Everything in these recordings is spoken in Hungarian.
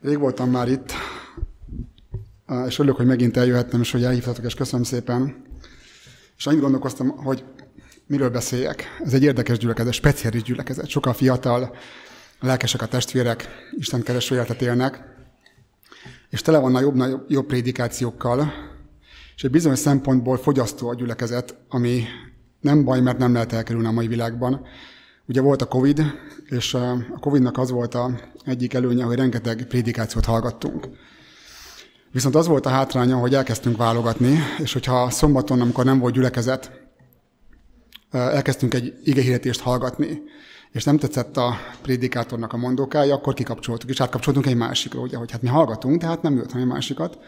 Rég voltam már itt, és örülök, hogy megint eljöhettem, és hogy elhívtatok, és köszönöm szépen. És annyit gondolkoztam, hogy miről beszéljek. Ez egy érdekes gyülekezet, speciális gyülekezet. Sokkal fiatal, lelkesek a testvérek, Isten kereső életet élnek, és tele van jobb, jobb, jobb prédikációkkal, és egy bizonyos szempontból fogyasztó a gyülekezet, ami nem baj, mert nem lehet elkerülni a mai világban. Ugye volt a Covid, és a Covid-nak az volt a egyik előnye, hogy rengeteg prédikációt hallgattunk. Viszont az volt a hátránya, hogy elkezdtünk válogatni, és hogyha szombaton, amikor nem volt gyülekezet, elkezdtünk egy igehirdetést hallgatni, és nem tetszett a prédikátornak a mondókája, akkor kikapcsoltuk, és átkapcsoltunk egy másikra, ugye, hogy hát mi hallgatunk, tehát nem jött, hanem másikat.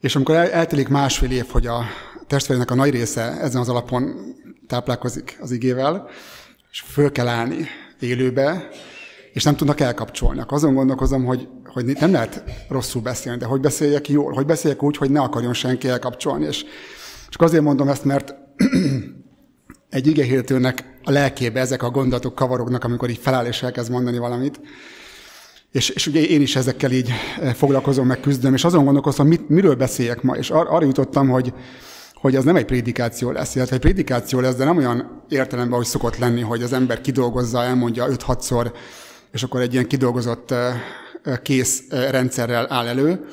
És amikor el, eltelik másfél év, hogy a testvérének a nagy része ezen az alapon táplálkozik az igével, és föl kell állni élőbe, és nem tudnak elkapcsolni. Azon gondolkozom, hogy, hogy nem lehet rosszul beszélni, de hogy beszéljek jól, hogy beszéljek úgy, hogy ne akarjon senki elkapcsolni. És csak azért mondom ezt, mert egy igehirtőnek a lelkébe ezek a gondolatok kavarognak, amikor így feláll és elkezd mondani valamit. És, és ugye én is ezekkel így eh, foglalkozom, meg küzdöm, és azon gondolkoztam, mit, miről beszéljek ma. És ar- arra jutottam, hogy, hogy az nem egy prédikáció lesz, illetve egy prédikáció lesz, de nem olyan értelemben, hogy szokott lenni, hogy az ember kidolgozza, elmondja 5-6-szor, és akkor egy ilyen kidolgozott kész rendszerrel áll elő,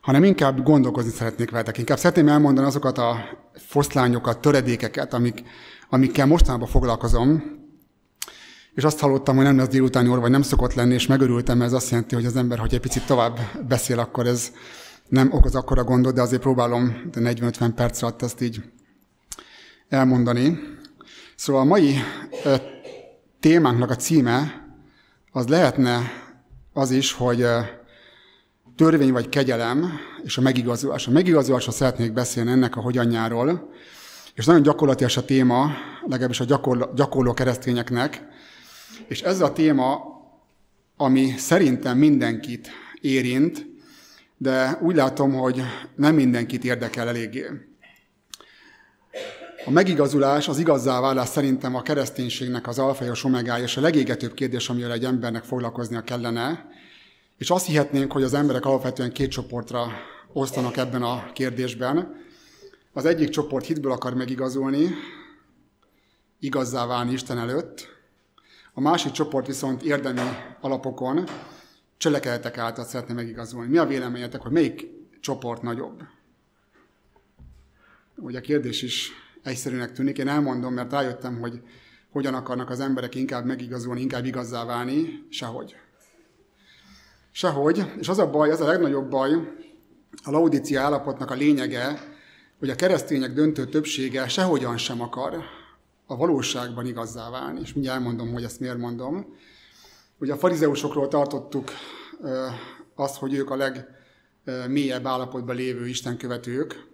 hanem inkább gondolkozni szeretnék veletek. Inkább szeretném elmondani azokat a foszlányokat, töredékeket, amik, amikkel mostanában foglalkozom, és azt hallottam, hogy nem lesz délutáni orva, vagy nem szokott lenni, és megörültem, mert ez azt jelenti, hogy az ember, hogy egy picit tovább beszél, akkor ez nem okoz akkora gondot, de azért próbálom de 40-50 perc alatt ezt így elmondani. Szóval a mai témánknak a címe az lehetne az is, hogy törvény vagy kegyelem és a megigazulás. A megigazulásra szeretnék beszélni ennek a hogyanjáról, és nagyon gyakorlatilag a téma, legalábbis a gyakorló, gyakorló keresztényeknek, és ez a téma, ami szerintem mindenkit érint, de úgy látom, hogy nem mindenkit érdekel eléggé. A megigazulás, az igazzá válás szerintem a kereszténységnek az alfa és omegája, és a legégetőbb kérdés, amivel egy embernek foglalkoznia kellene, és azt hihetnénk, hogy az emberek alapvetően két csoportra osztanak ebben a kérdésben. Az egyik csoport hitből akar megigazulni, igazzá válni Isten előtt, a másik csoport viszont érdemi alapokon cselekedetek által szeretne megigazolni. Mi a véleményetek, hogy melyik csoport nagyobb? Ugye a kérdés is egyszerűnek tűnik. Én elmondom, mert rájöttem, hogy hogyan akarnak az emberek inkább megigazolni, inkább igazzá válni, sehogy. Sehogy, és az a baj, az a legnagyobb baj, a laudícia állapotnak a lényege, hogy a keresztények döntő többsége sehogyan sem akar a valóságban igazzá válni. És mindjárt elmondom, hogy ezt miért mondom. Ugye a farizeusokról tartottuk azt, hogy ők a legmélyebb állapotban lévő istenkövetők.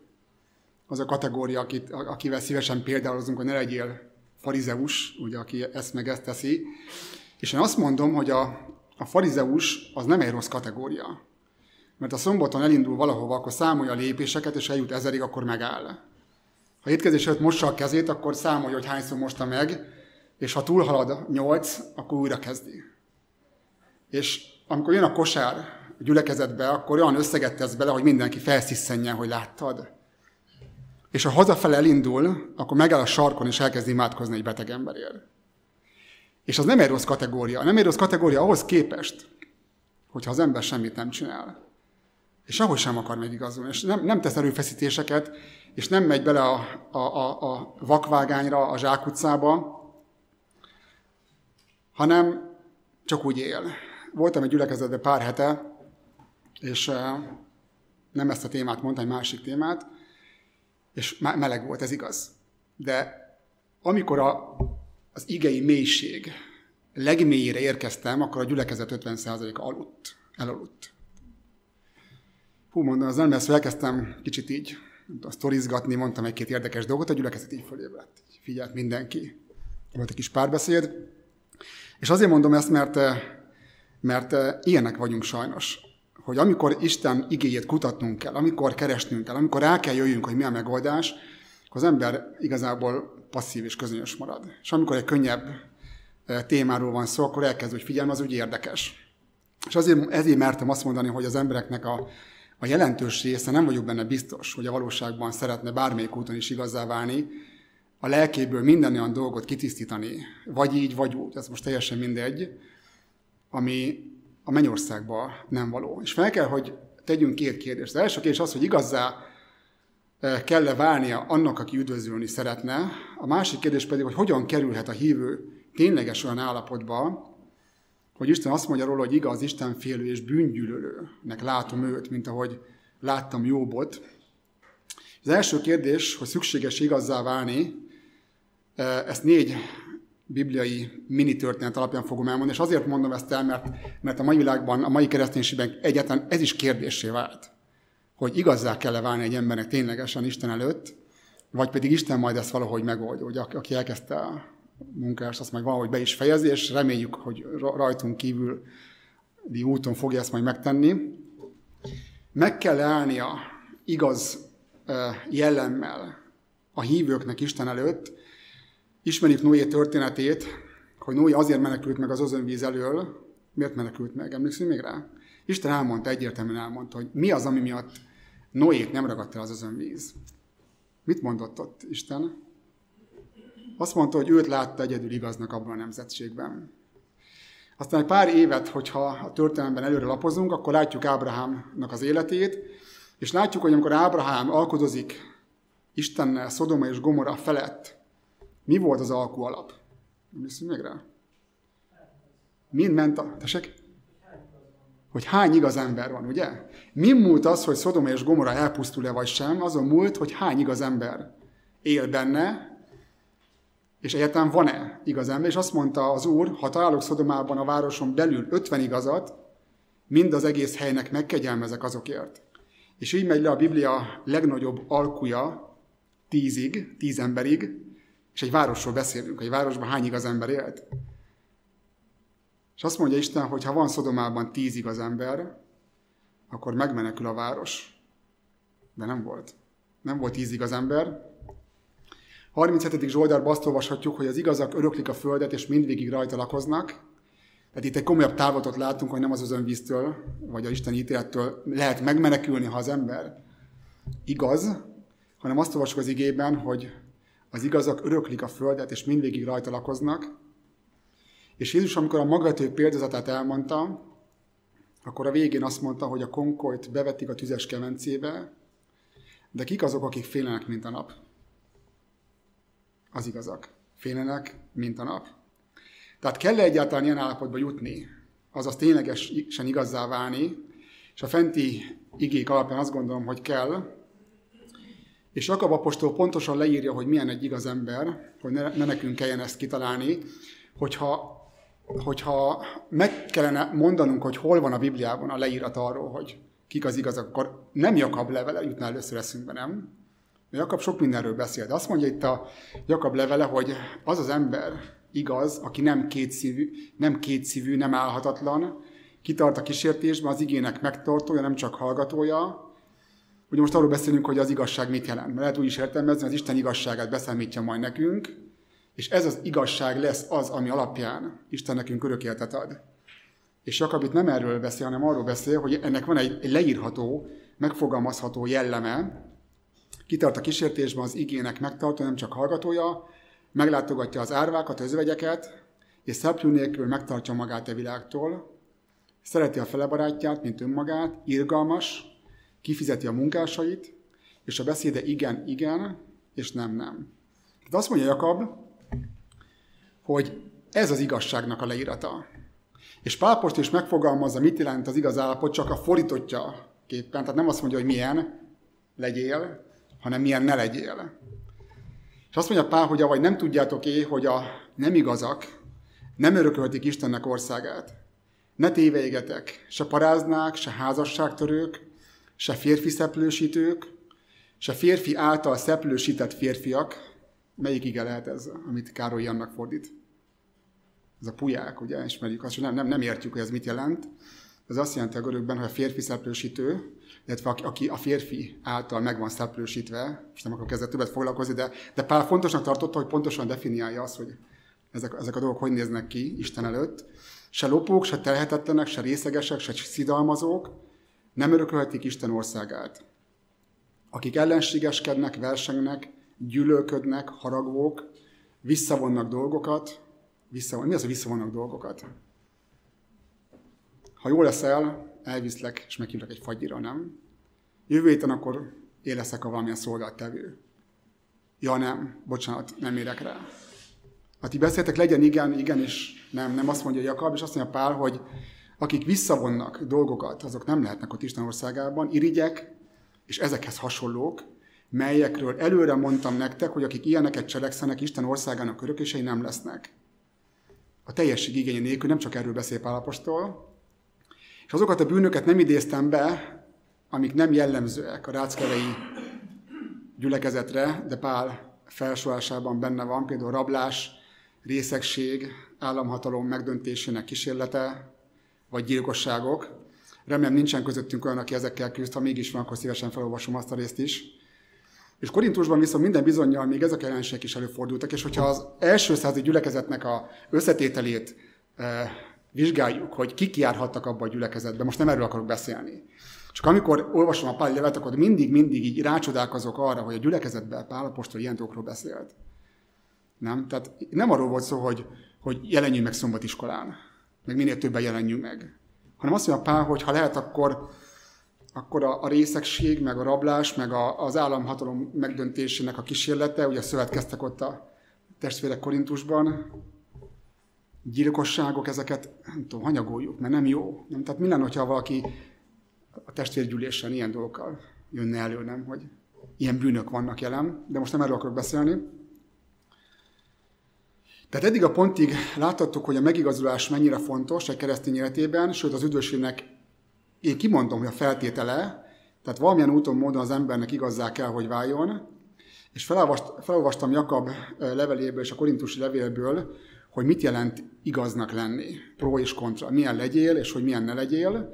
Az a kategória, akit, akivel szívesen példálozunk, hogy ne legyél farizeus, ugye, aki ezt meg ezt teszi. És én azt mondom, hogy a, a farizeus az nem egy rossz kategória. Mert a szombaton elindul valahova, akkor számolja a lépéseket, és eljut ezerig, akkor megáll. Ha étkezés előtt mossa a kezét, akkor számolja, hogy hányszor mosta meg, és ha túlhalad nyolc, akkor újra kezdi. És amikor jön a kosár a gyülekezetbe, akkor olyan összeget tesz bele, hogy mindenki felsziszenjen, hogy láttad. És ha hazafele elindul, akkor megáll a sarkon, és elkezd imádkozni egy beteg emberért. És az nem egy rossz kategória. Nem egy rossz kategória ahhoz képest, hogyha az ember semmit nem csinál. És ahogy sem akar megigazulni. És nem, nem tesz erőfeszítéseket, és nem megy bele a, a, a, a vakvágányra, a zsákutcába, hanem csak úgy él. Voltam egy gyülekezetben pár hete, és nem ezt a témát mondtam, egy másik témát, és meleg volt, ez igaz. De amikor a, az igei mélység legmélyére érkeztem, akkor a gyülekezet 50%-a aludt, elaludt. Hú, mondom, az nem lesz, elkezdtem kicsit így a sztorizgatni, mondtam egy-két érdekes dolgot, a gyülekezet így fölébredt. Figyelt mindenki. Volt egy kis párbeszéd. És azért mondom ezt, mert, mert eh, ilyenek vagyunk sajnos. Hogy amikor Isten igéjét kutatnunk kell, amikor keresnünk kell, amikor el kell jöjjünk, hogy mi a megoldás, akkor az ember igazából passzív és közönyös marad. És amikor egy könnyebb eh, témáról van szó, akkor elkezd, hogy figyelme, az úgy érdekes. És azért, ezért mertem azt mondani, hogy az embereknek a, a jelentős része, nem vagyok benne biztos, hogy a valóságban szeretne bármelyik úton is igazá válni, a lelkéből minden olyan dolgot kitisztítani, vagy így, vagy úgy, ez most teljesen mindegy, ami a mennyországba nem való. És fel kell, hogy tegyünk két kérdést. Az első kérdés az, hogy igazá e, kell-e válnia annak, aki üdvözölni szeretne. A másik kérdés pedig, hogy hogyan kerülhet a hívő tényleges olyan állapotba, hogy Isten azt mondja róla, hogy igaz, Isten félő és bűngyűlölőnek látom őt, mint ahogy láttam Jóbot. Az első kérdés, hogy szükséges igazzá válni, e, ezt négy bibliai mini történet alapján fogom elmondani, és azért mondom ezt el, mert, mert a mai világban, a mai kereszténységben egyáltalán ez is kérdésé vált, hogy igazzá kell-e válni egy embernek ténylegesen Isten előtt, vagy pedig Isten majd ezt valahogy megoldja, hogy aki elkezdte a munkást, azt majd valahogy be is fejezi, és reméljük, hogy rajtunk kívül úton fogja ezt majd megtenni. Meg kell állnia igaz jellemmel a hívőknek Isten előtt, Ismerjük Noé történetét, hogy Noé azért menekült meg az özönvíz elől. Miért menekült meg? Emlékszünk még rá? Isten elmondta, egyértelműen elmondta, hogy mi az, ami miatt Noét nem ragadt el az özönvíz. Mit mondott ott Isten? Azt mondta, hogy őt látta egyedül igaznak abban a nemzetségben. Aztán egy pár évet, hogyha a történelemben előre lapozunk, akkor látjuk Ábrahámnak az életét, és látjuk, hogy amikor Ábrahám alkodozik Istennel Szodoma és Gomora felett, mi volt az alkú alap? Emlékszünk még rá? Mind ment a... Tessék? Hogy hány igaz ember van, ugye? Mi múlt az, hogy Szodoma és Gomora elpusztul-e vagy sem? Azon múlt, hogy hány igaz ember él benne, és egyáltalán van-e igaz ember? És azt mondta az Úr, ha találok Szodomában a városon belül 50 igazat, mind az egész helynek megkegyelmezek azokért. És így megy le a Biblia legnagyobb alkuja tízig, tíz emberig, és egy városról beszélünk, egy városban hány igaz ember élt. És azt mondja Isten, hogy ha van Szodomában tíz igaz ember, akkor megmenekül a város. De nem volt. Nem volt tíz igaz ember. 37. Zsoldárban azt olvashatjuk, hogy az igazak öröklik a földet, és mindvégig rajta lakoznak. Tehát itt egy komolyabb távlatot látunk, hogy nem az özönvíztől, vagy a Isten ítélettől lehet megmenekülni, ha az ember igaz, hanem azt olvasjuk az igében, hogy az igazak öröklik a földet, és mindvégig rajta lakoznak. És Jézus, amikor a magatő példázatát elmondta, akkor a végén azt mondta, hogy a konkolyt bevetik a tüzes kemencébe, de kik azok, akik félnek, mint a nap? Az igazak. Félnek, mint a nap. Tehát kell -e egyáltalán ilyen állapotba jutni, azaz ténylegesen igazzá válni, és a fenti igék alapján azt gondolom, hogy kell, és Jakab apostol pontosan leírja, hogy milyen egy igaz ember, hogy ne, ne nekünk kelljen ezt kitalálni, hogyha, hogyha meg kellene mondanunk, hogy hol van a Bibliában a leírat arról, hogy kik az igazak, akkor nem Jakab levele jutna először eszünkbe, nem? De Jakab sok mindenről beszél, de azt mondja itt a Jakab levele, hogy az az ember igaz, aki nem kétszívű, nem kétszívű, nem állhatatlan, kitart a kísértésben, az igének megtartója, nem csak hallgatója, Ugye most arról beszélünk, hogy az igazság mit jelent. Mert lehet úgy is értelmezni, az Isten igazságát beszámítja majd nekünk, és ez az igazság lesz az, ami alapján Isten nekünk örök életet ad. És Jakab itt nem erről beszél, hanem arról beszél, hogy ennek van egy, leírható, megfogalmazható jelleme, kitart a kísértésben az igének megtartó, nem csak hallgatója, meglátogatja az árvákat, az övegyeket, és szeplő nélkül megtartja magát a világtól, szereti a felebarátját, mint önmagát, irgalmas, kifizeti a munkásait, és a beszéde igen, igen, és nem, nem. Tehát azt mondja Jakab, hogy ez az igazságnak a leírata. És Pálpost is megfogalmazza, mit jelent az igaz állapot, csak a fordítottja képpen. Tehát nem azt mondja, hogy milyen legyél, hanem milyen ne legyél. És azt mondja Pál, hogy vagy nem tudjátok é, hogy a nem igazak nem örököltik Istennek országát. Ne téveigetek, se paráznák, se házasságtörők, se férfi szeplősítők, se férfi által szeplősített férfiak. Melyik ige lehet ez, amit Károly annak fordít? Ez a puják, ugye, ismerjük azt, hogy nem, nem, nem értjük, hogy ez mit jelent. Ez azt jelenti a görögben, hogy a férfi szeplősítő, illetve aki a férfi által meg van szeplősítve, és nem akarok ezzel többet foglalkozni, de, de Pál fontosnak tartotta, hogy pontosan definiálja azt, hogy ezek, ezek a dolgok hogy néznek ki Isten előtt. Se lopók, se telhetetlenek, se részegesek, se szidalmazók nem örökölhetik Isten országát. Akik ellenségeskednek, versengnek, gyűlölködnek, haragvók, visszavonnak dolgokat, visszavon, mi az, hogy visszavonnak dolgokat? Ha jól leszel, elviszlek, és meghívlak egy fagyira, nem? Jövő héten akkor én leszek a valamilyen szolgáltevő. Ja nem, bocsánat, nem érek rá. Ha ti beszéltek, legyen igen, igen és nem. Nem azt mondja Jakab, és azt mondja Pál, hogy akik visszavonnak dolgokat, azok nem lehetnek ott Isten országában. Irigyek és ezekhez hasonlók, melyekről előre mondtam nektek, hogy akik ilyeneket cselekszenek, Isten országának örökései nem lesznek. A teljesség igénye nélkül nem csak erről beszél Pálapostól, és azokat a bűnöket nem idéztem be, amik nem jellemzőek a ráckevei gyülekezetre, de Pál felsorolásában benne van, például rablás, részegség, államhatalom megdöntésének kísérlete, vagy gyilkosságok. Remélem nincsen közöttünk olyan, aki ezekkel küzd, ha mégis van, akkor szívesen felolvasom azt a részt is. És Korintusban viszont minden bizonyal még ezek a jelenségek is előfordultak, és hogyha az első századi gyülekezetnek a összetételét e, vizsgáljuk, hogy kik járhattak abba a gyülekezetbe, most nem erről akarok beszélni. Csak amikor olvasom a Pál levet, akkor mindig-mindig így rácsodálkozok arra, hogy a gyülekezetben Pál apostol ilyen dolgokról beszélt. Nem? Tehát nem arról volt szó, hogy, hogy jelenjünk meg szombatiskolán, meg minél többen jelenjünk meg. Hanem azt mondja Pál, hogy ha lehet, akkor, akkor a, a részegség, meg a rablás, meg a, az államhatalom megdöntésének a kísérlete, ugye szövetkeztek ott a testvérek Korintusban, gyilkosságok, ezeket nem tudom, hanyagoljuk, mert nem jó. Nem? Tehát mi lenne, hogyha valaki a testvérgyűlésen ilyen dolgokkal jönne elő, nem? Hogy ilyen bűnök vannak jelen, de most nem erről akarok beszélni. Tehát eddig a pontig láthattuk, hogy a megigazulás mennyire fontos egy keresztény életében, sőt az üdvösségnek én kimondom, hogy a feltétele, tehát valamilyen úton, módon az embernek igazzá kell, hogy váljon, és felolvastam Jakab leveléből és a korintusi levélből, hogy mit jelent igaznak lenni, pro és kontra, milyen legyél, és hogy milyen ne legyél.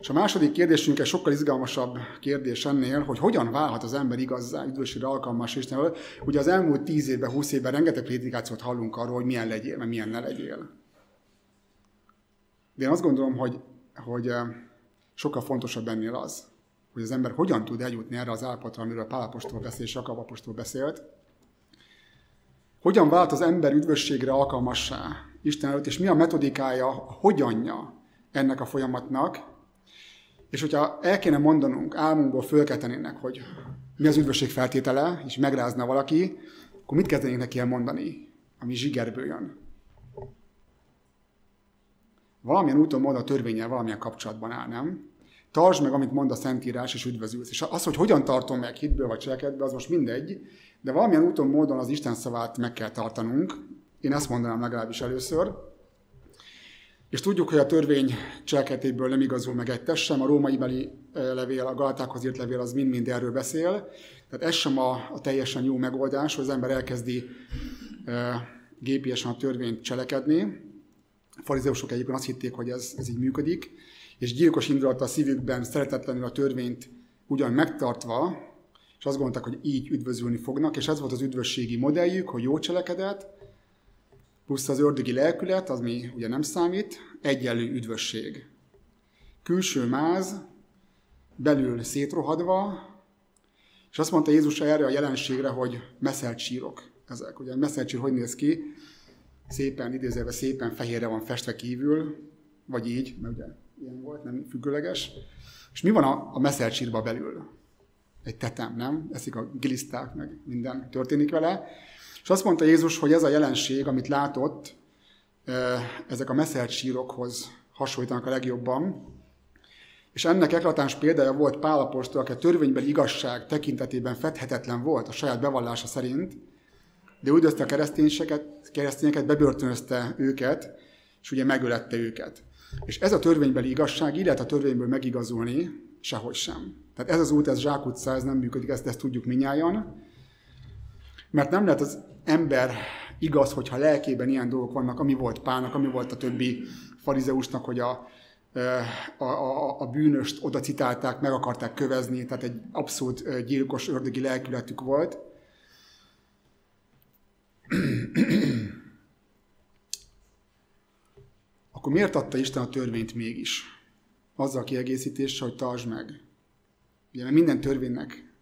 És a második kérdésünk egy sokkal izgalmasabb kérdés ennél, hogy hogyan válhat az ember igazzá, üdvösségre alkalmas Istenről. Ugye az elmúlt tíz évben, húsz évben rengeteg prédikációt hallunk arról, hogy milyen legyél, meg milyen ne legyél. De én azt gondolom, hogy, hogy eh, sokkal fontosabb ennél az, hogy az ember hogyan tud eljutni erre az állapotra, amiről Pál apostol beszél apostol beszélt. Hogyan vált az ember üdvösségre alkalmassá Isten előtt, és mi a metodikája, a hogyanja ennek a folyamatnak, és hogyha el kéne mondanunk, álmunkból fölkeltenének, hogy mi az üdvösség feltétele, és megrázna valaki, akkor mit kezdenénk neki elmondani, ami zsigerből jön? Valamilyen úton, módon a törvényel valamilyen kapcsolatban áll, nem? Tartsd meg, amit mond a Szentírás, és üdvözülsz. És az, hogy hogyan tartom meg hitből vagy cselekedből, az most mindegy, de valamilyen úton, módon az Isten szavát meg kell tartanunk. Én ezt mondanám legalábbis először. És tudjuk, hogy a törvény cselekedetéből nem igazul meg egy test sem, a római beli levél, a Galatákhoz írt levél az mind-mind erről beszél. Tehát ez sem a, a teljesen jó megoldás, hogy az ember elkezdi e, gépiesen a törvényt cselekedni. A farizeusok egyébként azt hitték, hogy ez, ez így működik, és gyilkos indulat a szívükben szeretetlenül a törvényt ugyan megtartva, és azt gondolták, hogy így üdvözülni fognak, és ez volt az üdvösségi modelljük, hogy jó cselekedet, plusz az ördögi lelkület, az mi ugye nem számít, egyenlő üdvösség. Külső máz, belül szétrohadva, és azt mondta Jézus erre a jelenségre, hogy meszelt sírok ezek. Ugye meszelt sír hogy néz ki? Szépen, idézőben szépen fehérre van festve kívül, vagy így, mert ugye ilyen volt, nem függőleges. És mi van a, a meszelt sírba belül? Egy tetem, nem? Eszik a giliszták, meg minden történik vele. És azt mondta Jézus, hogy ez a jelenség, amit látott, ezek a messzelt sírokhoz hasonlítanak a legjobban. És ennek eklatáns példája volt Pálapostól, aki a törvénybeli igazság tekintetében fedhetetlen volt a saját bevallása szerint, de üldözte a keresztényeket, keresztényeket, bebörtönözte őket, és ugye megölette őket. És ez a törvénybeli igazság, így lehet a törvényből megigazulni, sehogy sem. Tehát ez az út, ez zsákutca, ez nem működik, ezt, ezt tudjuk minnyáján. Mert nem lehet az ember igaz, hogyha lelkében ilyen dolgok vannak, ami volt Pának, ami volt a többi farizeusnak, hogy a, a, a, a bűnöst oda citálták, meg akarták kövezni, tehát egy abszolút gyilkos ördögi lelkületük volt. Akkor miért adta Isten a törvényt mégis? Azzal a kiegészítéssel, hogy tartsd meg. Ugye mert minden törvénynek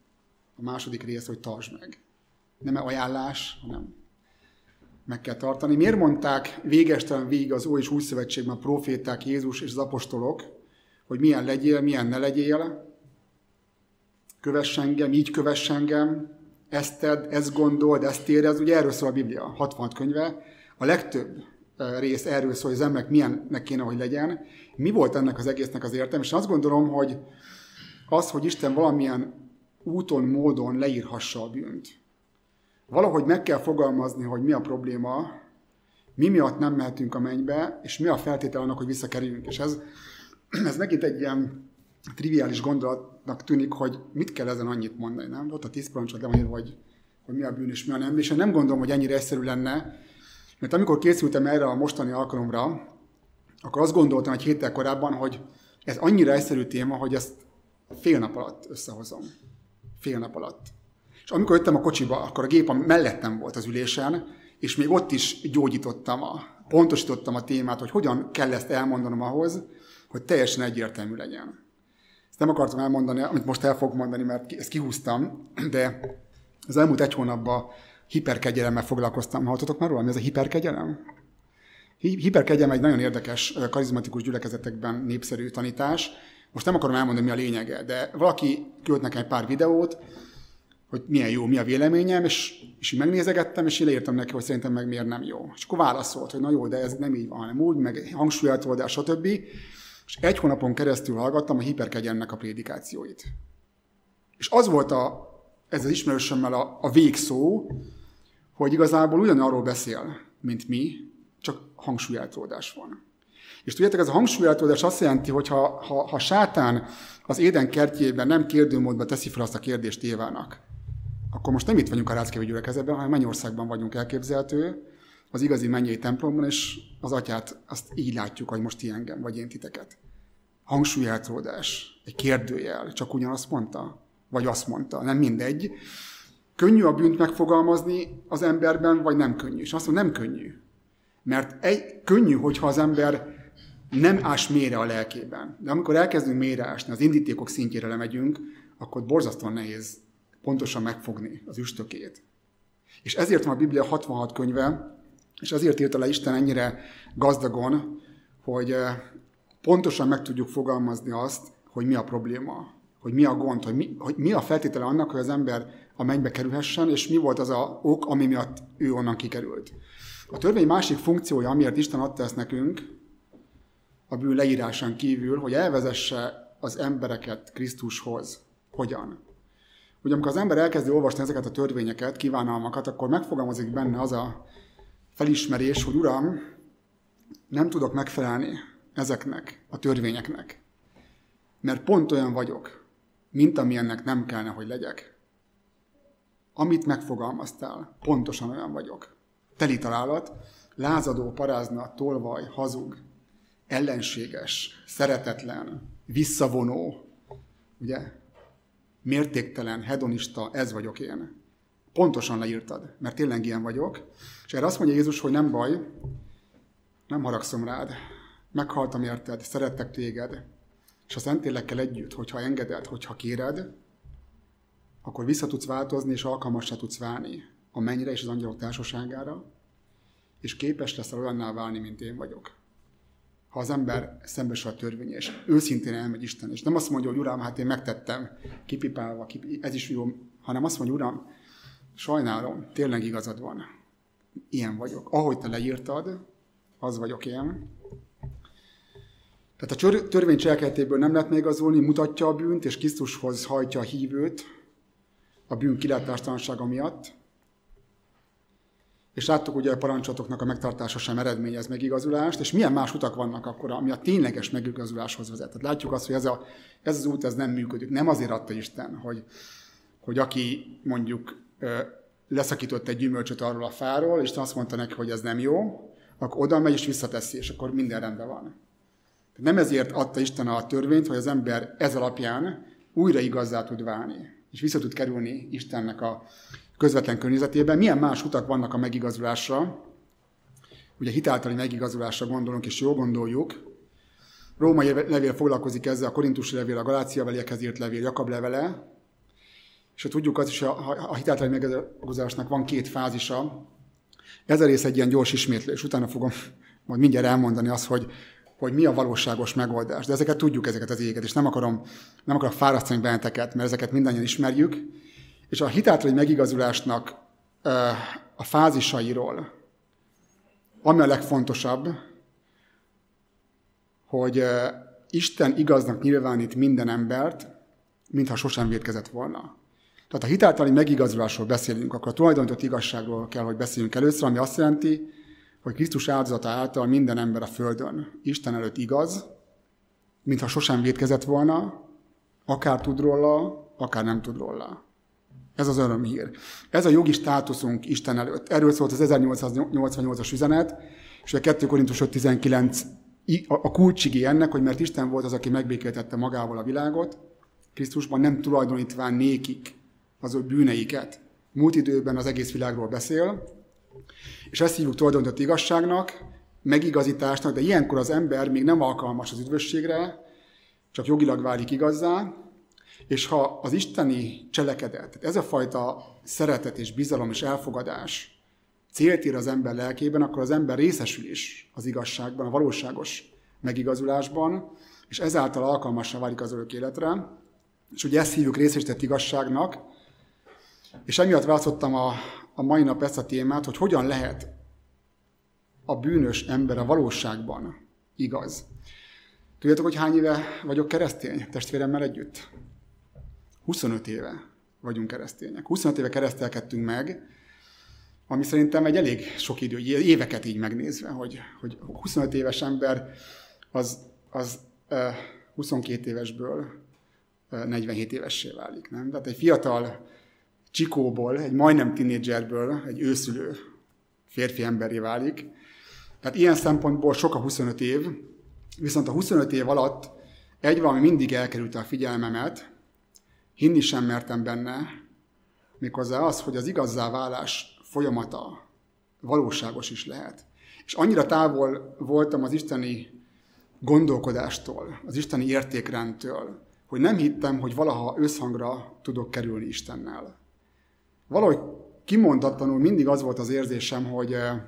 a második része, hogy tartsd meg. Nem ajánlás, hanem meg kell tartani. Miért mondták végestelen végig az Új és Új Szövetségben a proféták, Jézus és az apostolok, hogy milyen legyél, milyen ne legyél, kövess engem, így kövess engem, ezt tedd, ezt gondold, ezt érez, ugye erről szól a Biblia, 66 könyve. A legtöbb rész erről szól, hogy az emberek milyennek kéne, hogy legyen. Mi volt ennek az egésznek az értelme? És azt gondolom, hogy az, hogy Isten valamilyen úton, módon leírhassa a bűnt. Valahogy meg kell fogalmazni, hogy mi a probléma, mi miatt nem mehetünk a mennybe, és mi a feltétel annak, hogy visszakerüljünk. És ez, ez megint egy ilyen triviális gondolatnak tűnik, hogy mit kell ezen annyit mondani, nem? Ott a tíz parancsot le van hogy, hogy mi a bűn és mi a nem. És én nem gondolom, hogy ennyire egyszerű lenne, mert amikor készültem erre a mostani alkalomra, akkor azt gondoltam egy héttel korábban, hogy ez annyira egyszerű téma, hogy ezt fél nap alatt összehozom. Fél nap alatt. És amikor jöttem a kocsiba, akkor a gép mellettem volt az ülésen, és még ott is gyógyítottam, a, pontosítottam a témát, hogy hogyan kell ezt elmondanom ahhoz, hogy teljesen egyértelmű legyen. Ezt nem akartam elmondani, amit most el fogok mondani, mert ezt kihúztam, de az elmúlt egy hónapban hiperkegyelemmel foglalkoztam. Hallottatok már róla, mi ez a hiperkegyelem? Hiperkegyelem egy nagyon érdekes, karizmatikus gyülekezetekben népszerű tanítás. Most nem akarom elmondani, mi a lényege, de valaki küld nekem egy pár videót, hogy milyen jó, mi a véleményem, és, és így megnézegettem, és én leírtam neki, hogy szerintem meg miért nem jó. És akkor válaszolt, hogy na jó, de ez nem így van, hanem úgy, meg hangsúlyeltoldás, stb. És egy hónapon keresztül hallgattam a hiperkegyennek a prédikációit. És az volt a, ez az ismerősömmel a, a végszó, hogy igazából ugyanarról beszél, mint mi, csak hangsúlyeltródás van. És tudjátok, ez a hangsúlyeltródás azt jelenti, hogy ha, ha, ha sátán az éden kertjében nem kérdőmódba teszi fel azt a kérdést Évának, akkor most nem itt vagyunk a Ráckevi gyülekezetben, hanem Mennyországban vagyunk elképzelhető, az igazi mennyei templomban, és az atyát azt így látjuk, hogy most ti engem, vagy én titeket. Hangsúlyeltródás, egy kérdőjel, csak ugyanazt mondta, vagy azt mondta, nem mindegy. Könnyű a bűnt megfogalmazni az emberben, vagy nem könnyű? És azt mondom, nem könnyű. Mert egy, könnyű, hogyha az ember nem ás mélyre a lelkében. De amikor elkezdünk mélyre ásni, az indítékok szintjére lemegyünk, akkor borzasztóan nehéz pontosan megfogni az üstökét. És ezért van a Biblia 66 könyve, és azért írta le Isten ennyire gazdagon, hogy eh, pontosan meg tudjuk fogalmazni azt, hogy mi a probléma, hogy mi a gond, hogy mi, hogy mi a feltétele annak, hogy az ember a mennybe kerülhessen, és mi volt az a ok, ami miatt ő onnan kikerült. A törvény másik funkciója, amiért Isten adta ezt nekünk, a bűn leírásán kívül, hogy elvezesse az embereket Krisztushoz. Hogyan? Ugye amikor az ember elkezdi olvasni ezeket a törvényeket, kívánalmakat, akkor megfogalmazik benne az a felismerés, hogy Uram, nem tudok megfelelni ezeknek a törvényeknek, mert pont olyan vagyok, mint amilyennek nem kellene, hogy legyek. Amit megfogalmaztál, pontosan olyan vagyok. Teli találat, lázadó, parázna, tolvaj, hazug, ellenséges, szeretetlen, visszavonó, ugye? Mértéktelen, hedonista, ez vagyok én. Pontosan leírtad, mert tényleg ilyen vagyok. És erre azt mondja Jézus, hogy nem baj, nem haragszom rád, meghaltam érted, szerettek téged, és a Szentlélekkel együtt, hogyha engeded, hogyha kéred, akkor vissza tudsz változni, és alkalmassá tudsz válni a mennyre és az angyalok társaságára, és képes leszel olyanná válni, mint én vagyok. Ha az ember szembesül a törvény, és őszintén elmegy Isten, és nem azt mondja, hogy Uram, hát én megtettem, kipipálva, kipi, ez is jó, hanem azt mondja, Uram, sajnálom, tényleg igazad van. Ilyen vagyok. Ahogy te leírtad, az vagyok én. Tehát a törvény cselekedetéből nem lehet megazolni, mutatja a bűnt, és Krisztushoz hajtja a hívőt a bűn kilátástalansága miatt. És láttuk ugye a parancsotoknak a megtartása sem eredményez megigazulást, és milyen más utak vannak akkor, ami a tényleges megigazuláshoz vezet. Tehát látjuk azt, hogy ez, a, ez az út ez nem működik. Nem azért adta Isten, hogy, hogy aki mondjuk leszakított egy gyümölcsöt arról a fáról, és azt mondta neki, hogy ez nem jó, akkor oda megy és visszateszi, és akkor minden rendben van. Nem ezért adta Isten a törvényt, hogy az ember ez alapján újra igazzá tud válni, és vissza tud kerülni Istennek a közvetlen környezetében. Milyen más utak vannak a megigazulásra, ugye hitáltali megigazulásra gondolunk, és jól gondoljuk. Római levél foglalkozik ezzel, a korintusi levél, a Galácia veliekhez írt levél, Jakab levele, és ha tudjuk azt is, a, a hitáltali megigazulásnak van két fázisa. Ez a rész egy ilyen gyors ismétlés, utána fogom majd mindjárt elmondani azt, hogy, hogy mi a valóságos megoldás. De ezeket tudjuk, ezeket az éget, és nem akarom, nem akarok fárasztani benneteket, mert ezeket mindannyian ismerjük. És a hitáltali megigazulásnak a fázisairól, ami a legfontosabb, hogy Isten igaznak nyilvánít minden embert, mintha sosem védkezett volna. Tehát a hitáltali megigazulásról beszélünk, akkor a tulajdonított igazságról kell, hogy beszéljünk először, ami azt jelenti, hogy Krisztus áldozata által minden ember a Földön Isten előtt igaz, mintha sosem védkezett volna, akár tud róla, akár nem tud róla. Ez az örömhír. Ez a jogi státuszunk Isten előtt. Erről szólt az 1888-as üzenet, és a 2 Korintus 5.19 a kulcsigé ennek, hogy mert Isten volt az, aki megbékéltette magával a világot, Krisztusban nem tulajdonítván nékik az ő bűneiket. Múlt időben az egész világról beszél, és ezt hívjuk tulajdonított igazságnak, megigazításnak, de ilyenkor az ember még nem alkalmas az üdvösségre, csak jogilag válik igazzá, és ha az isteni cselekedet, ez a fajta szeretet és bizalom és elfogadás célt ér az ember lelkében, akkor az ember részesül is az igazságban, a valóságos megigazulásban, és ezáltal alkalmasra válik az örök életre. És ugye ezt hívjuk részesített igazságnak, és emiatt választottam a, a mai nap ezt a témát, hogy hogyan lehet a bűnös ember a valóságban igaz. Tudjátok, hogy hány éve vagyok keresztény testvéremmel együtt? 25 éve vagyunk keresztények. 25 éve keresztelkedtünk meg, ami szerintem egy elég sok idő, éveket így megnézve, hogy, hogy 25 éves ember az, az 22 évesből 47 évessé válik. Nem? Tehát egy fiatal csikóból, egy majdnem tinédzserből egy őszülő férfi emberi válik. Tehát ilyen szempontból sok a 25 év, viszont a 25 év alatt egy valami mindig elkerülte a figyelmemet, hinni sem mertem benne, méghozzá az, hogy az igazzá válás folyamata valóságos is lehet. És annyira távol voltam az isteni gondolkodástól, az isteni értékrendtől, hogy nem hittem, hogy valaha összhangra tudok kerülni Istennel. Valahogy kimondatlanul mindig az volt az érzésem, hogy eh,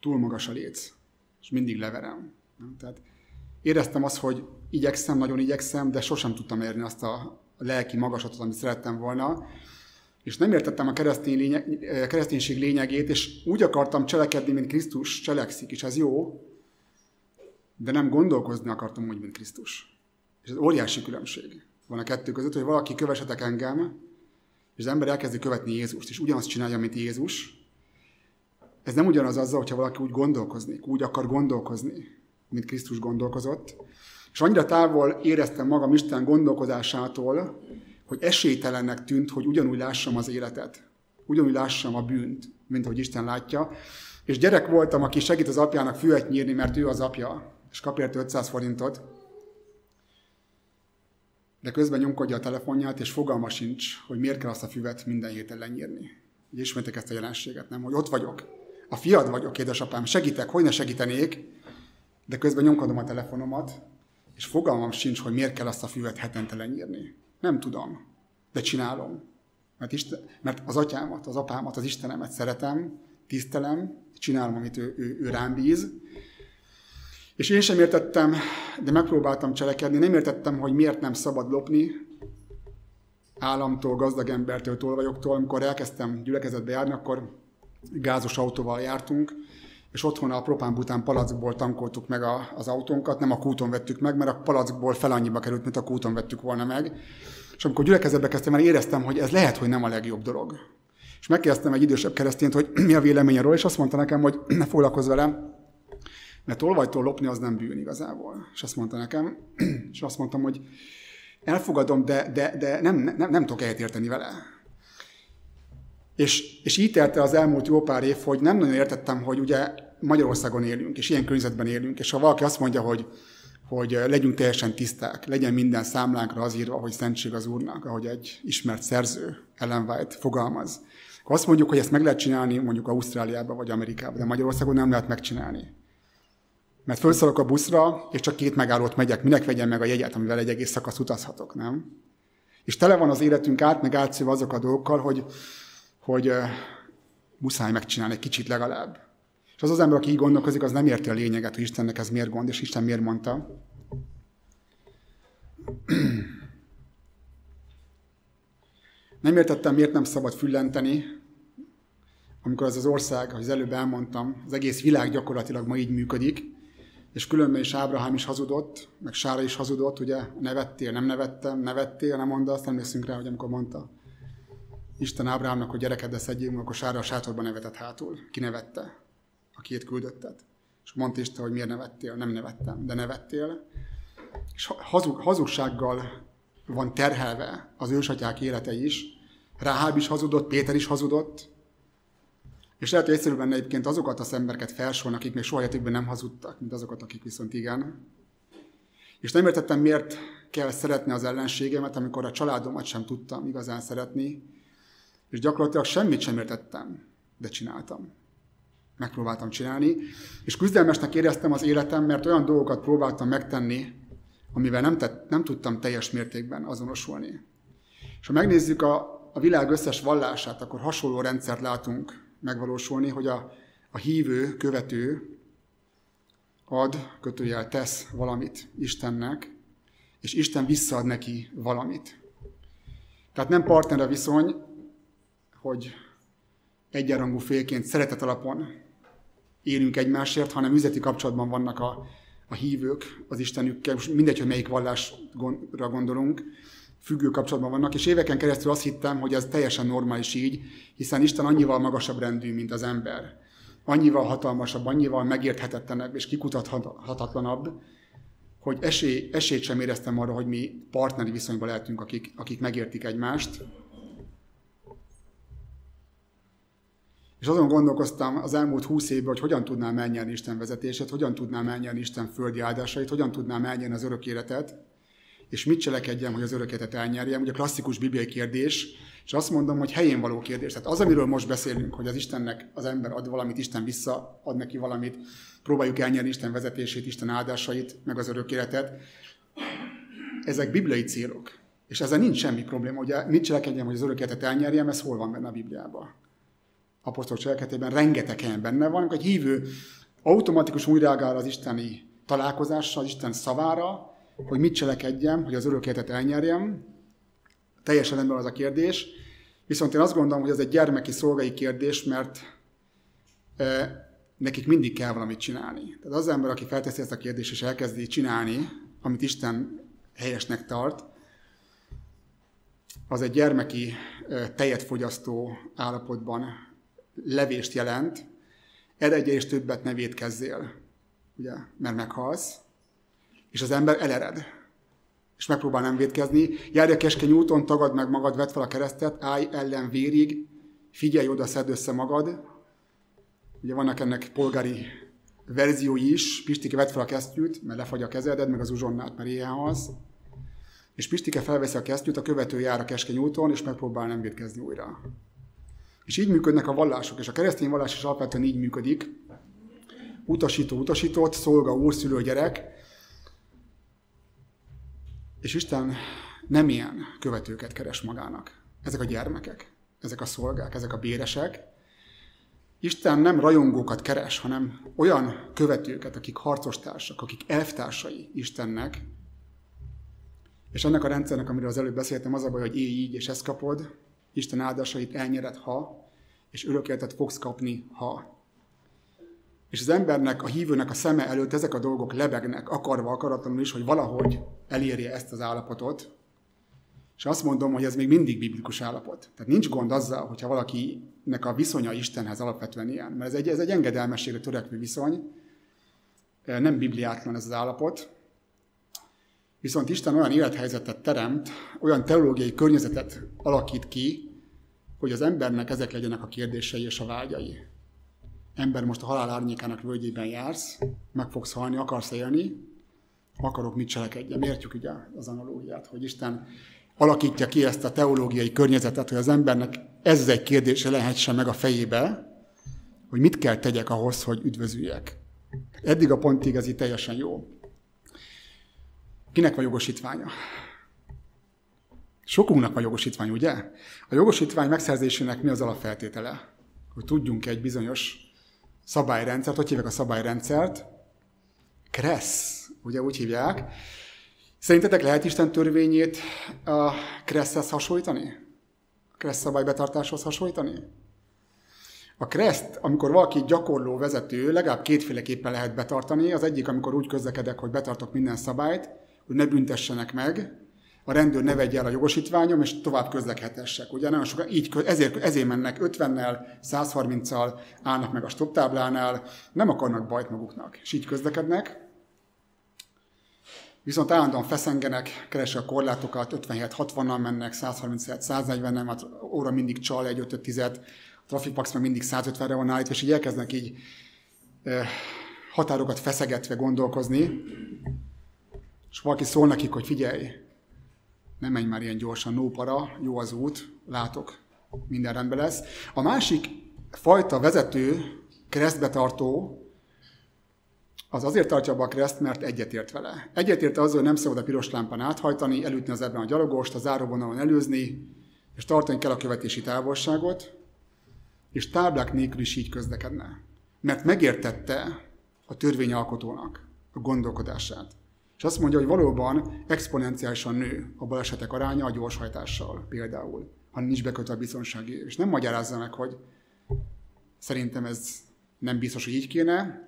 túl magas a léc, és mindig leverem. Tehát éreztem azt, hogy igyekszem, nagyon igyekszem, de sosem tudtam érni azt a lelki magaslatot, amit szerettem volna, és nem értettem a keresztény lényeg, eh, kereszténység lényegét, és úgy akartam cselekedni, mint Krisztus cselekszik, és ez jó, de nem gondolkozni akartam úgy, mint Krisztus. És ez óriási különbség van a kettő között, hogy valaki kövessetek engem, és az ember elkezdi követni Jézust, és ugyanazt csinálja, mint Jézus, ez nem ugyanaz azzal, hogyha valaki úgy gondolkozni, úgy akar gondolkozni, mint Krisztus gondolkozott. És annyira távol éreztem magam Isten gondolkozásától, hogy esélytelennek tűnt, hogy ugyanúgy lássam az életet, ugyanúgy lássam a bűnt, mint ahogy Isten látja. És gyerek voltam, aki segít az apjának füvet nyírni, mert ő az apja, és kap érte 500 forintot, de közben nyomkodja a telefonját, és fogalma sincs, hogy miért kell azt a füvet minden héten lenyírni. Ugye ismertek ezt a jelenséget, nem? Hogy ott vagyok, a fiad vagyok, édesapám, segítek, hogy ne segítenék, de közben nyomkodom a telefonomat, és fogalmam sincs, hogy miért kell azt a füvet hetente lenyírni. Nem tudom, de csinálom. Mert, Isten, mert az atyámat, az apámat, az Istenemet szeretem, tisztelem, csinálom, amit ő, ő, ő rám bíz, és én sem értettem, de megpróbáltam cselekedni, nem értettem, hogy miért nem szabad lopni államtól, gazdag embertől, tolvajoktól. Amikor elkezdtem gyülekezetbe járni, akkor gázos autóval jártunk, és otthon a propánbután palackból tankoltuk meg a, az autónkat, nem a kúton vettük meg, mert a palackból fel annyiba került, mint a kúton vettük volna meg. És amikor gyülekezetbe kezdtem el, éreztem, hogy ez lehet, hogy nem a legjobb dolog. És megkérdeztem egy idősebb keresztényt, hogy mi a véleménye róla, és azt mondta nekem, hogy ne foglalkozz vele, mert olvajtól lopni az nem bűn igazából. És azt mondta nekem, és azt mondtam, hogy elfogadom, de, de, de nem, nem, nem tudok érteni vele. És, és így telt el az elmúlt jó pár év, hogy nem nagyon értettem, hogy ugye Magyarországon élünk, és ilyen környezetben élünk, és ha valaki azt mondja, hogy, hogy legyünk teljesen tiszták, legyen minden számlánkra az írva, hogy szentség az Úrnak, ahogy egy ismert szerző, Ellen White fogalmaz, Akkor azt mondjuk, hogy ezt meg lehet csinálni mondjuk Ausztráliában vagy Amerikában, de Magyarországon nem lehet megcsinálni. Mert felszállok a buszra, és csak két megállót megyek, minek vegyem meg a jegyet, amivel egy egész szakasz utazhatok, nem? És tele van az életünk át, meg átszőve azok a dolgokkal, hogy, hogy muszáj megcsinálni egy kicsit legalább. És az az ember, aki így gondolkozik, az nem érti a lényeget, hogy Istennek ez miért gond, és Isten miért mondta. Nem értettem, miért nem szabad füllenteni, amikor ez az ország, ahogy az előbb elmondtam, az egész világ gyakorlatilag ma így működik, és különben is Ábrahám is hazudott, meg Sára is hazudott, ugye, nevettél, nem nevettem, nevettél, nem mondta, azt emlékszünk rá, hogy amikor mondta Isten Ábrahámnak, hogy gyereked lesz egy akkor Sára a sátorban nevetett hátul. Ki nevette? A két küldöttet. És mondta Isten, hogy miért nevettél? Nem nevettem, de nevettél. És hazug, hazugsággal van terhelve az ősatyák élete is. Ráháb is hazudott, Péter is hazudott, és lehet, hogy egyszerű lenne egyébként azokat az embereket felsorolni, akik még soha életükben nem hazudtak, mint azokat, akik viszont igen. És nem értettem, miért kell szeretni az ellenségemet, amikor a családomat sem tudtam igazán szeretni, és gyakorlatilag semmit sem értettem, de csináltam. Megpróbáltam csinálni, és küzdelmesnek éreztem az életem, mert olyan dolgokat próbáltam megtenni, amivel nem, tett, nem tudtam teljes mértékben azonosulni. És ha megnézzük a, a világ összes vallását, akkor hasonló rendszert látunk megvalósulni, hogy a, a hívő, követő ad, kötőjel tesz valamit Istennek, és Isten visszaad neki valamit. Tehát nem partner a viszony, hogy egyenrangú félként szeretet alapon élünk egymásért, hanem üzleti kapcsolatban vannak a, a hívők az Istenükkel, most mindegy, hogy melyik vallásra gondolunk, függő kapcsolatban vannak, és éveken keresztül azt hittem, hogy ez teljesen normális így, hiszen Isten annyival magasabb rendű, mint az ember. Annyival hatalmasabb, annyival megérthetetlenebb és kikutathatatlanabb, hogy esély, esélyt sem éreztem arra, hogy mi partneri viszonyban lehetünk, akik, akik megértik egymást. És azon gondolkoztam az elmúlt húsz évben, hogy hogyan tudnám elnyerni Isten vezetését, hogyan tudnám elnyerni Isten földi áldásait, hogyan tudnám elnyerni az örök életet, és mit cselekedjem, hogy az öröketet elnyerjem? Ugye klasszikus bibliai kérdés, és azt mondom, hogy helyén való kérdés. Tehát az, amiről most beszélünk, hogy az Istennek az ember ad valamit, Isten vissza ad neki valamit, próbáljuk elnyerni Isten vezetését, Isten áldásait, meg az örök életet, ezek bibliai célok. És ezzel nincs semmi probléma. Ugye mit cselekedjem, hogy az örök életet elnyerjem, ez hol van benne a Bibliában? Apostol cselekedetében rengeteg helyen benne van, hogy hívő automatikus úgy reagál az isteni találkozással, az Isten szavára, hogy mit cselekedjem, hogy az örök életet elnyerjem. Teljesen ember az a kérdés. Viszont én azt gondolom, hogy ez egy gyermeki szolgai kérdés, mert e, nekik mindig kell valamit csinálni. Tehát az ember, aki felteszi ezt a kérdést és elkezdi csinálni, amit Isten helyesnek tart, az egy gyermeki tejet fogyasztó állapotban levést jelent, eredje és többet ne védkezzél, ugye, mert meghalsz és az ember elered, és megpróbál nem védkezni. Járj a keskeny úton, tagad meg magad, vedd fel a keresztet, állj ellen vérig, figyelj oda, szedd össze magad. Ugye vannak ennek polgári verziói is, Pistike vedd fel a kesztyűt, mert lefagy a kezeded, meg az uzsonnát, mert éhen halsz. És Pistike felveszi a kesztyűt, a követő jár a keskeny úton, és megpróbál nem védkezni újra. És így működnek a vallások, és a keresztény vallás is alapvetően így működik. Utasító utasított, szolga úr, szülő gyerek, és Isten nem ilyen követőket keres magának. Ezek a gyermekek, ezek a szolgák, ezek a béresek. Isten nem rajongókat keres, hanem olyan követőket, akik harcostársak, akik elvtársai Istennek. És ennek a rendszernek, amiről az előbb beszéltem, az a baj, hogy élj így, és ezt kapod, Isten áldásait elnyered, ha, és örök fogsz kapni, ha. És az embernek, a hívőnek a szeme előtt ezek a dolgok lebegnek, akarva, akaratlanul is, hogy valahogy elérje ezt az állapotot. És azt mondom, hogy ez még mindig biblikus állapot. Tehát nincs gond azzal, hogyha valakinek a viszonya Istenhez alapvetően ilyen. Mert ez egy, ez egy engedelmességre törekvő viszony. Nem bibliátlan ez az állapot. Viszont Isten olyan élethelyzetet teremt, olyan teológiai környezetet alakít ki, hogy az embernek ezek legyenek a kérdései és a vágyai ember, most a halál árnyékának völgyében jársz, meg fogsz halni, akarsz élni, akarok mit cselekedjem. Értjük ugye az analógiát, hogy Isten alakítja ki ezt a teológiai környezetet, hogy az embernek ez egy kérdés lehetsen meg a fejébe, hogy mit kell tegyek ahhoz, hogy üdvözüljek. Eddig a pontig ez itt teljesen jó. Kinek van jogosítványa? Sokunknak van jogosítvány, ugye? A jogosítvány megszerzésének mi az alapfeltétele? Hogy tudjunk egy bizonyos szabályrendszert, hogy hívják a szabályrendszert? Kressz, ugye úgy hívják. Szerintetek lehet Isten törvényét a Kresszhez hasonlítani? A Kressz szabálybetartáshoz hasonlítani? A kreszt, amikor valaki gyakorló vezető, legalább kétféleképpen lehet betartani. Az egyik, amikor úgy közlekedek, hogy betartok minden szabályt, hogy ne büntessenek meg, a rendőr ne vegye el a jogosítványom, és tovább közlekedhessek. Ugye nagyon sokan így, ezért, ezért mennek 50-nel, 130-al, állnak meg a stop táblánál, nem akarnak bajt maguknak, és így közlekednek. Viszont állandóan feszengenek, keresik a korlátokat, 57-60-nal mennek, 137-140-nel, mert óra mindig csal egy 5 10 a Trafikpax meg mindig 150-re van állítva, és így elkezdenek így határokat feszegetve gondolkozni, és valaki szól nekik, hogy figyelj, nem menj már ilyen gyorsan, no para, jó az út, látok, minden rendben lesz. A másik fajta vezető, keresztbetartó, az azért tartja be a kereszt, mert egyetért vele. Egyetért azzal, hogy nem szabad a piros lámpán áthajtani, elütni az ebben a gyalogost, a záróvonalon előzni, és tartani kell a követési távolságot, és táblák nélkül is így közlekedne. Mert megértette a törvényalkotónak a gondolkodását. És azt mondja, hogy valóban exponenciálisan nő a balesetek aránya a gyorshajtással például, ha nincs bekötve a biztonsági. És nem magyarázza meg, hogy szerintem ez nem biztos, hogy így kéne,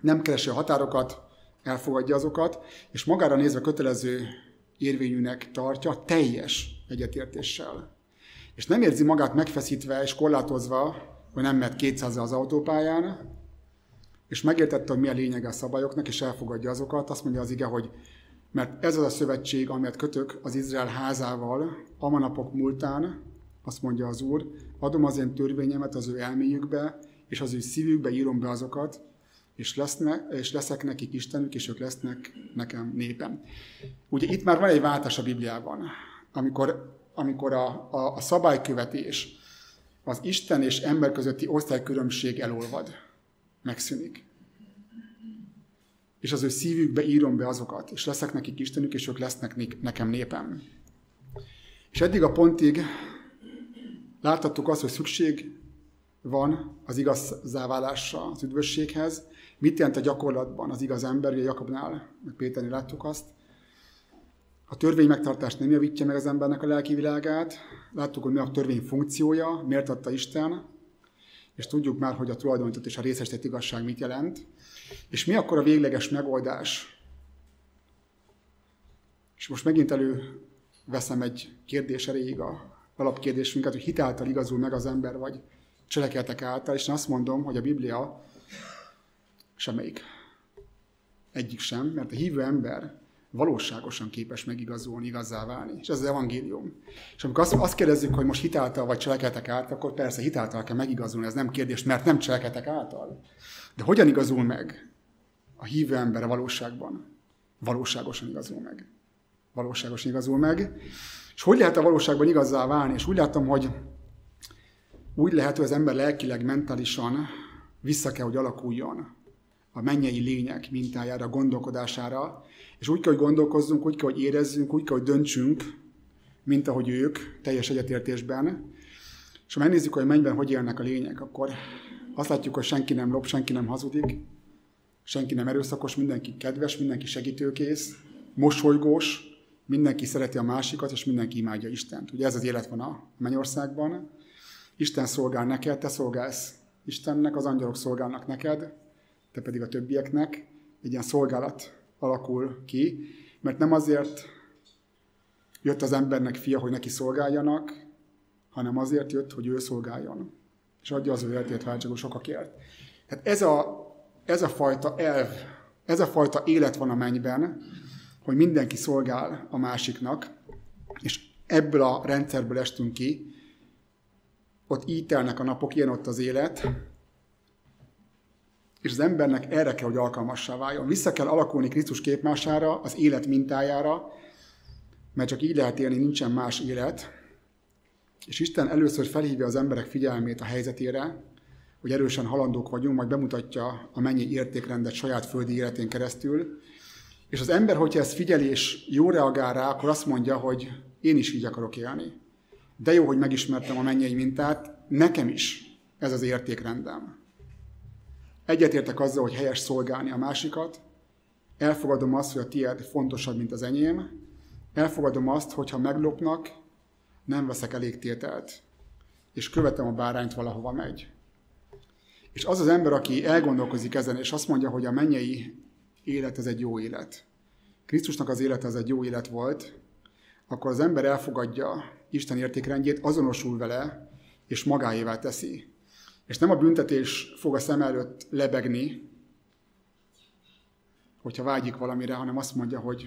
nem keresi a határokat, elfogadja azokat, és magára nézve kötelező érvényűnek tartja teljes egyetértéssel. És nem érzi magát megfeszítve és korlátozva, hogy nem mehet 200 az autópályán, és megértette, hogy mi a lényege a szabályoknak, és elfogadja azokat, azt mondja az ige, hogy mert ez az a szövetség, amelyet kötök az Izrael házával, a manapok múltán, azt mondja az Úr, adom az én törvényemet az ő elméjükbe, és az ő szívükbe írom be azokat, és, lesznek, és leszek nekik Istenük, és ők lesznek nekem népem. Ugye itt már van egy váltás a Bibliában, amikor, amikor a, a, a szabálykövetés, az Isten és ember közötti osztálykülönbség elolvad megszűnik. És az ő szívükbe írom be azokat, és leszek nekik Istenük, és ők lesznek nekem népem. És eddig a pontig láthattuk azt, hogy szükség van az igazzáválásra, az üdvösséghez. Mit jelent a gyakorlatban az igaz ember? Ugye Jakobnál, meg Péternél láttuk azt. A törvény megtartás nem javítja meg az embernek a lelki világát. Láttuk, hogy mi a törvény funkciója, miért adta Isten, és tudjuk már, hogy a tulajdonított és a részesített igazság mit jelent. És mi akkor a végleges megoldás? És most megint előveszem egy kérdés erejéig a alapkérdésünket, hogy hitáltal igazul meg az ember, vagy cselekedetek által, és én azt mondom, hogy a Biblia semmelyik. Egyik sem, mert a hívő ember valóságosan képes megigazolni, igazzá válni. És ez az evangélium. És amikor azt, azt kérdezzük, hogy most hitáltal vagy cselekedetek által, akkor persze hitáltal kell megigazolni, ez nem kérdés, mert nem cselekedetek által. De hogyan igazul meg a hívő ember a valóságban? Valóságosan igazul meg. Valóságosan igazul meg. És hogy lehet a valóságban igazzá válni? És úgy látom, hogy úgy lehet, hogy az ember lelkileg, mentálisan vissza kell, hogy alakuljon a mennyei lények mintájára, gondolkodására, és úgy kell, hogy gondolkozzunk, úgy kell, hogy érezzünk, úgy kell, hogy döntsünk, mint ahogy ők, teljes egyetértésben. És ha megnézzük, hogy mennyben hogy élnek a lények, akkor azt látjuk, hogy senki nem lop, senki nem hazudik, senki nem erőszakos, mindenki kedves, mindenki segítőkész, mosolygós, mindenki szereti a másikat, és mindenki imádja Istent. Ugye ez az élet van a mennyországban. Isten szolgál neked, te szolgálsz Istennek, az angyalok szolgálnak neked, te pedig a többieknek. Egy ilyen szolgálat alakul ki, mert nem azért jött az embernek fia, hogy neki szolgáljanak, hanem azért jött, hogy ő szolgáljon, és adja az ő életét váltságos sokakért. Tehát ez a, ez a fajta elv, ez a fajta élet van a mennyben, hogy mindenki szolgál a másiknak, és ebből a rendszerből estünk ki, ott így ítelnek a napok, ilyen ott az élet, és az embernek erre kell, hogy alkalmassá váljon. Vissza kell alakulni Krisztus képmására, az élet mintájára, mert csak így lehet élni, nincsen más élet. És Isten először felhívja az emberek figyelmét a helyzetére, hogy erősen halandók vagyunk, majd bemutatja a mennyi értékrendet saját földi életén keresztül. És az ember, hogyha ezt figyeli és jó reagál rá, akkor azt mondja, hogy én is így akarok élni. De jó, hogy megismertem a mennyei mintát, nekem is ez az értékrendem. Egyetértek azzal, hogy helyes szolgálni a másikat, elfogadom azt, hogy a tiéd fontosabb, mint az enyém, elfogadom azt, hogy ha meglopnak, nem veszek elég tételt, és követem a bárányt valahova megy. És az az ember, aki elgondolkozik ezen, és azt mondja, hogy a mennyei élet ez egy jó élet. Krisztusnak az élete az egy jó élet volt, akkor az ember elfogadja Isten értékrendjét, azonosul vele, és magáévá teszi. És nem a büntetés fog a szem előtt lebegni, hogyha vágyik valamire, hanem azt mondja, hogy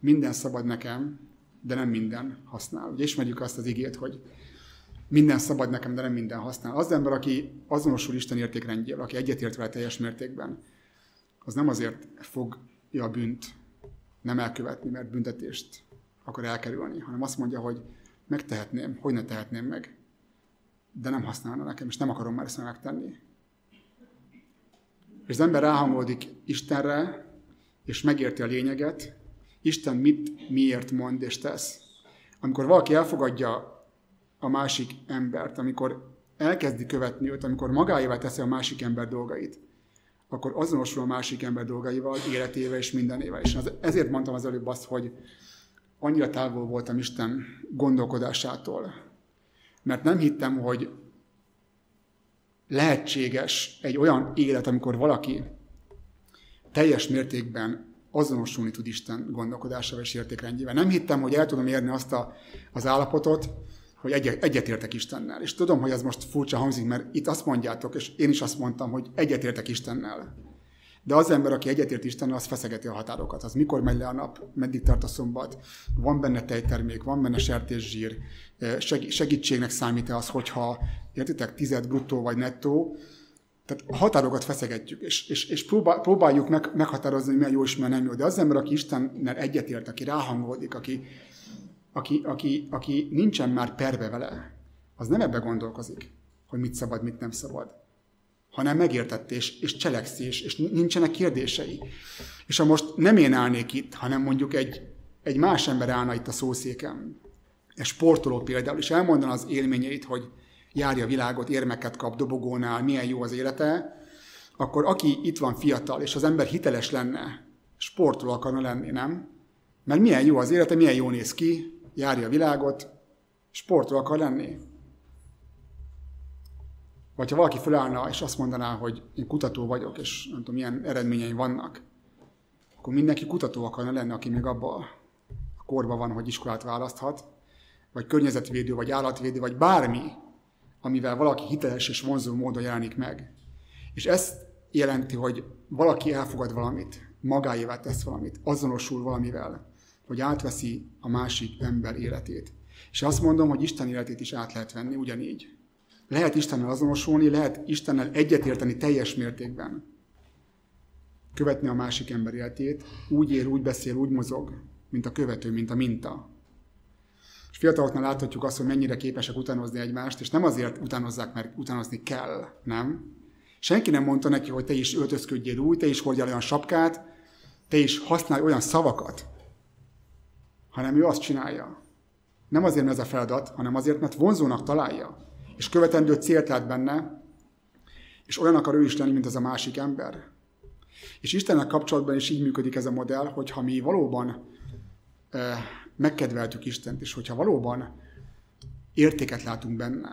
minden szabad nekem, de nem minden használ. Ugye ismerjük azt az igét, hogy minden szabad nekem, de nem minden használ. Az ember, aki azonosul Isten értékrendjével, aki egyetért vele teljes mértékben, az nem azért fogja a bűnt nem elkövetni, mert büntetést akar elkerülni, hanem azt mondja, hogy megtehetném, hogy ne tehetném meg, de nem használna nekem, és nem akarom már ezt megtenni. És az ember ráhangolódik Istenre, és megérti a lényeget, Isten mit, miért mond és tesz. Amikor valaki elfogadja a másik embert, amikor elkezdi követni őt, amikor magáévá teszi a másik ember dolgait, akkor azonosul a másik ember dolgaival, életével és mindenével. És ezért mondtam az előbb azt, hogy annyira távol voltam Isten gondolkodásától. Mert nem hittem, hogy lehetséges egy olyan élet, amikor valaki teljes mértékben azonosulni tud Isten gondolkodásával és értékrendjével. Nem hittem, hogy el tudom érni azt a, az állapotot, hogy egy, egyetértek Istennel. És tudom, hogy ez most furcsa hangzik, mert itt azt mondjátok, és én is azt mondtam, hogy egyetértek Istennel. De az ember, aki egyetért Istennel, az feszegeti a határokat. Az mikor megy le a nap, meddig tart a szombat, van benne tejtermék, van benne sertészsír, segítségnek számít-e az, hogyha, értitek, tized bruttó vagy nettó, tehát a határokat feszegetjük, és, és, és próbál, próbáljuk meg, meghatározni, hogy milyen jó és milyen nem jó. De az ember, aki Istennel egyetért, aki ráhangolódik, aki, aki, aki, aki nincsen már perbe vele, az nem ebbe gondolkozik, hogy mit szabad, mit nem szabad, hanem megértettés és cselekszés, és nincsenek kérdései. És ha most nem én állnék itt, hanem mondjuk egy, egy más ember állna itt a szószéken, egy sportoló például, és elmondaná az élményeit, hogy járja a világot, érmeket kap dobogónál, milyen jó az élete, akkor aki itt van fiatal, és az ember hiteles lenne, sportoló akarna lenni, nem? Mert milyen jó az élete, milyen jó néz ki, járja a világot, sportoló akar lenni. Vagy ha valaki felállna és azt mondaná, hogy én kutató vagyok, és nem tudom, milyen eredményeim vannak, akkor mindenki kutató akarna lenni, aki még abban a korban van, hogy iskolát választhat, vagy környezetvédő, vagy állatvédő, vagy bármi, amivel valaki hiteles és vonzó módon jelenik meg. És ez jelenti, hogy valaki elfogad valamit, magáévá tesz valamit, azonosul valamivel, hogy átveszi a másik ember életét. És azt mondom, hogy Isten életét is át lehet venni ugyanígy. Lehet Istennel azonosulni, lehet Istennel egyetérteni teljes mértékben. Követni a másik ember életét, úgy él, úgy beszél, úgy mozog, mint a követő, mint a minta. És fiataloknál láthatjuk azt, hogy mennyire képesek utánozni egymást, és nem azért utánozzák, mert utánozni kell, nem? Senki nem mondta neki, hogy te is öltözködjél úgy, te is hordjál olyan sapkát, te is használj olyan szavakat, hanem ő azt csinálja. Nem azért, mert ez a feladat, hanem azért, mert vonzónak találja, és követendő célt lát benne, és olyan akar ő is lenni, mint az a másik ember. És Istennek kapcsolatban is így működik ez a modell, hogy ha mi valóban eh, megkedveltük Istent, és hogyha valóban értéket látunk benne,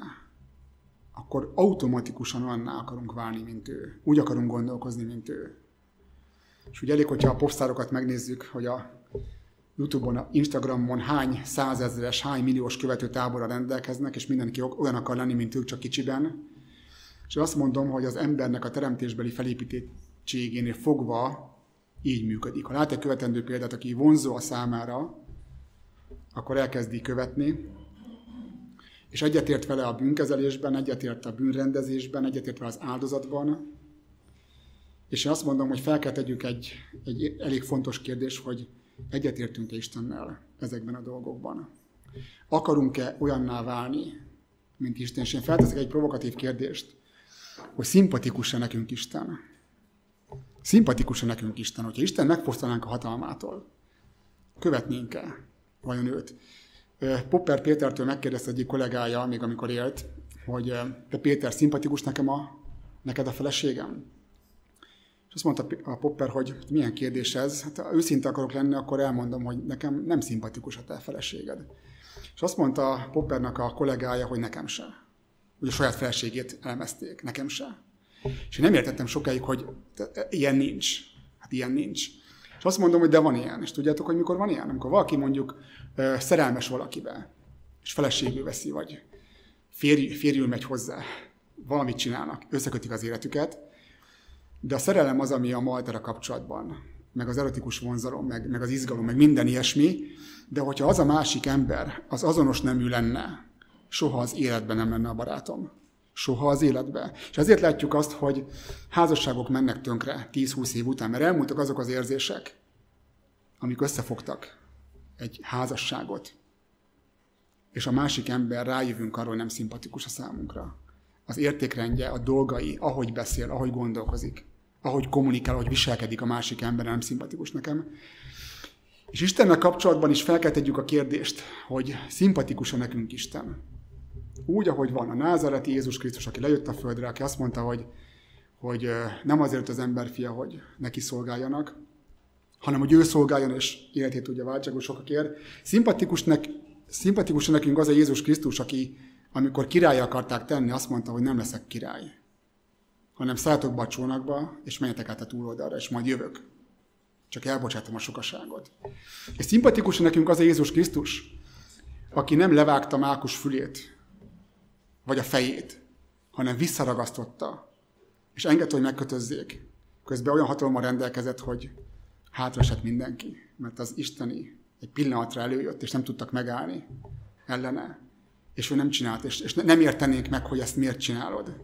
akkor automatikusan olyanná akarunk válni, mint ő. Úgy akarunk gondolkozni, mint ő. És ugye elég, hogyha a popstárokat megnézzük, hogy a Youtube-on, Instagramon hány százezeres, hány milliós követő táborra rendelkeznek, és mindenki olyan akar lenni, mint ők, csak kicsiben. És azt mondom, hogy az embernek a teremtésbeli felépítettségénél fogva így működik. Ha lát egy követendő példát, aki vonzó a számára, akkor elkezdi követni, és egyetért vele a bűnkezelésben, egyetért a bűnrendezésben, egyetért vele az áldozatban. És én azt mondom, hogy fel kell tegyük egy, egy elég fontos kérdés, hogy egyetértünk-e Istennel ezekben a dolgokban. Akarunk-e olyanná válni, mint Isten? És én felteszek egy provokatív kérdést, hogy szimpatikus-e nekünk Isten? Szimpatikus-e nekünk Isten? Hogyha Isten megfosztanánk a hatalmától, követnénk-e vajon őt? Popper Pétertől megkérdezte egyik kollégája, még amikor élt, hogy te Péter, szimpatikus nekem a, neked a feleségem? És azt mondta a Popper, hogy milyen kérdés ez. Hát ha őszinte akarok lenni, akkor elmondom, hogy nekem nem szimpatikus a te feleséged. És azt mondta Poppernak a kollégája, hogy nekem se. Hogy a saját feleségét elemezték, nekem se. És én nem értettem sokáig, hogy ilyen nincs. Hát ilyen nincs. És azt mondom, hogy de van ilyen. És tudjátok, hogy mikor van ilyen? Amikor valaki mondjuk szerelmes valakibe, és feleségül veszi, vagy férj, férjül megy hozzá, valamit csinálnak, összekötik az életüket, de a szerelem az, ami a maltera kapcsolatban, meg az erotikus vonzalom, meg, meg az izgalom, meg minden ilyesmi, de hogyha az a másik ember az azonos nemű lenne, soha az életben nem lenne a barátom. Soha az életben. És ezért látjuk azt, hogy házasságok mennek tönkre 10-20 év után, mert elmúltak azok az érzések, amik összefogtak egy házasságot, és a másik ember rájövünk arról, nem szimpatikus a számunkra. Az értékrendje, a dolgai, ahogy beszél, ahogy gondolkozik, ahogy kommunikál, ahogy viselkedik a másik ember, nem szimpatikus nekem. És Istennel kapcsolatban is fel kell tegyük a kérdést, hogy szimpatikus-e nekünk Isten. Úgy, ahogy van a názareti Jézus Krisztus, aki lejött a földre, aki azt mondta, hogy, hogy nem azért az ember fia, hogy neki szolgáljanak, hanem hogy ő szolgáljon és életét tudja váltságos sokakért. Szimpatikusnak, szimpatikus nekünk az a Jézus Krisztus, aki amikor király akarták tenni, azt mondta, hogy nem leszek király, hanem szálltok be a csónakba, és menjetek át a túloldalra, és majd jövök. Csak elbocsátom a sokaságot. És szimpatikus nekünk az a Jézus Krisztus, aki nem levágta Mákus fülét, vagy a fejét, hanem visszaragasztotta, és engedte, hogy megkötözzék. Közben olyan hatalommal rendelkezett, hogy hátraesett mindenki, mert az isteni egy pillanatra előjött, és nem tudtak megállni ellene. És ő nem csinált, és, és nem értenénk meg, hogy ezt miért csinálod.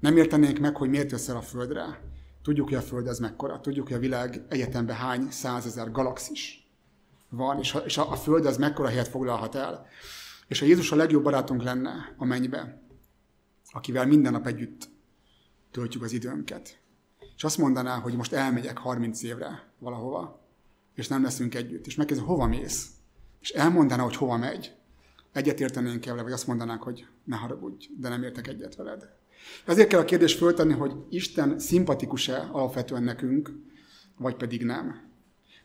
Nem értenénk meg, hogy miért jössz el a Földre. Tudjuk, hogy a Föld ez mekkora. Tudjuk, hogy a világ egyetemben hány százezer galaxis van, és a, és a, Föld az mekkora helyet foglalhat el. És a Jézus a legjobb barátunk lenne a mennybe, akivel minden nap együtt töltjük az időnket. És azt mondaná, hogy most elmegyek 30 évre valahova, és nem leszünk együtt. És megkérdezi, hova mész? És elmondaná, hogy hova megy. Egyet értenénk vele, vagy azt mondanák, hogy ne haragudj, de nem értek egyet veled. Ezért kell a kérdést föltenni, hogy Isten szimpatikus-e alapvetően nekünk, vagy pedig nem.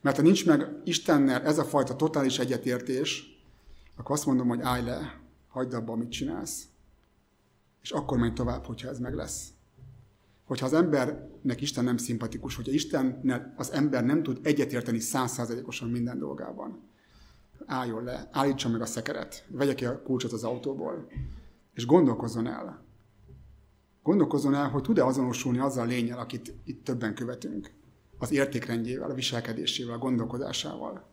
Mert ha nincs meg Istennel ez a fajta totális egyetértés, akkor azt mondom, hogy állj le, hagyd abba, amit csinálsz. És akkor menj tovább, hogyha ez meg lesz hogyha az embernek Isten nem szimpatikus, hogyha Isten az ember nem tud egyetérteni százszázalékosan minden dolgában, álljon le, állítsa meg a szekeret, vegye ki a kulcsot az autóból, és gondolkozzon el. Gondolkozzon el, hogy tud-e azonosulni azzal a lényel, akit itt többen követünk. Az értékrendjével, a viselkedésével, a gondolkodásával.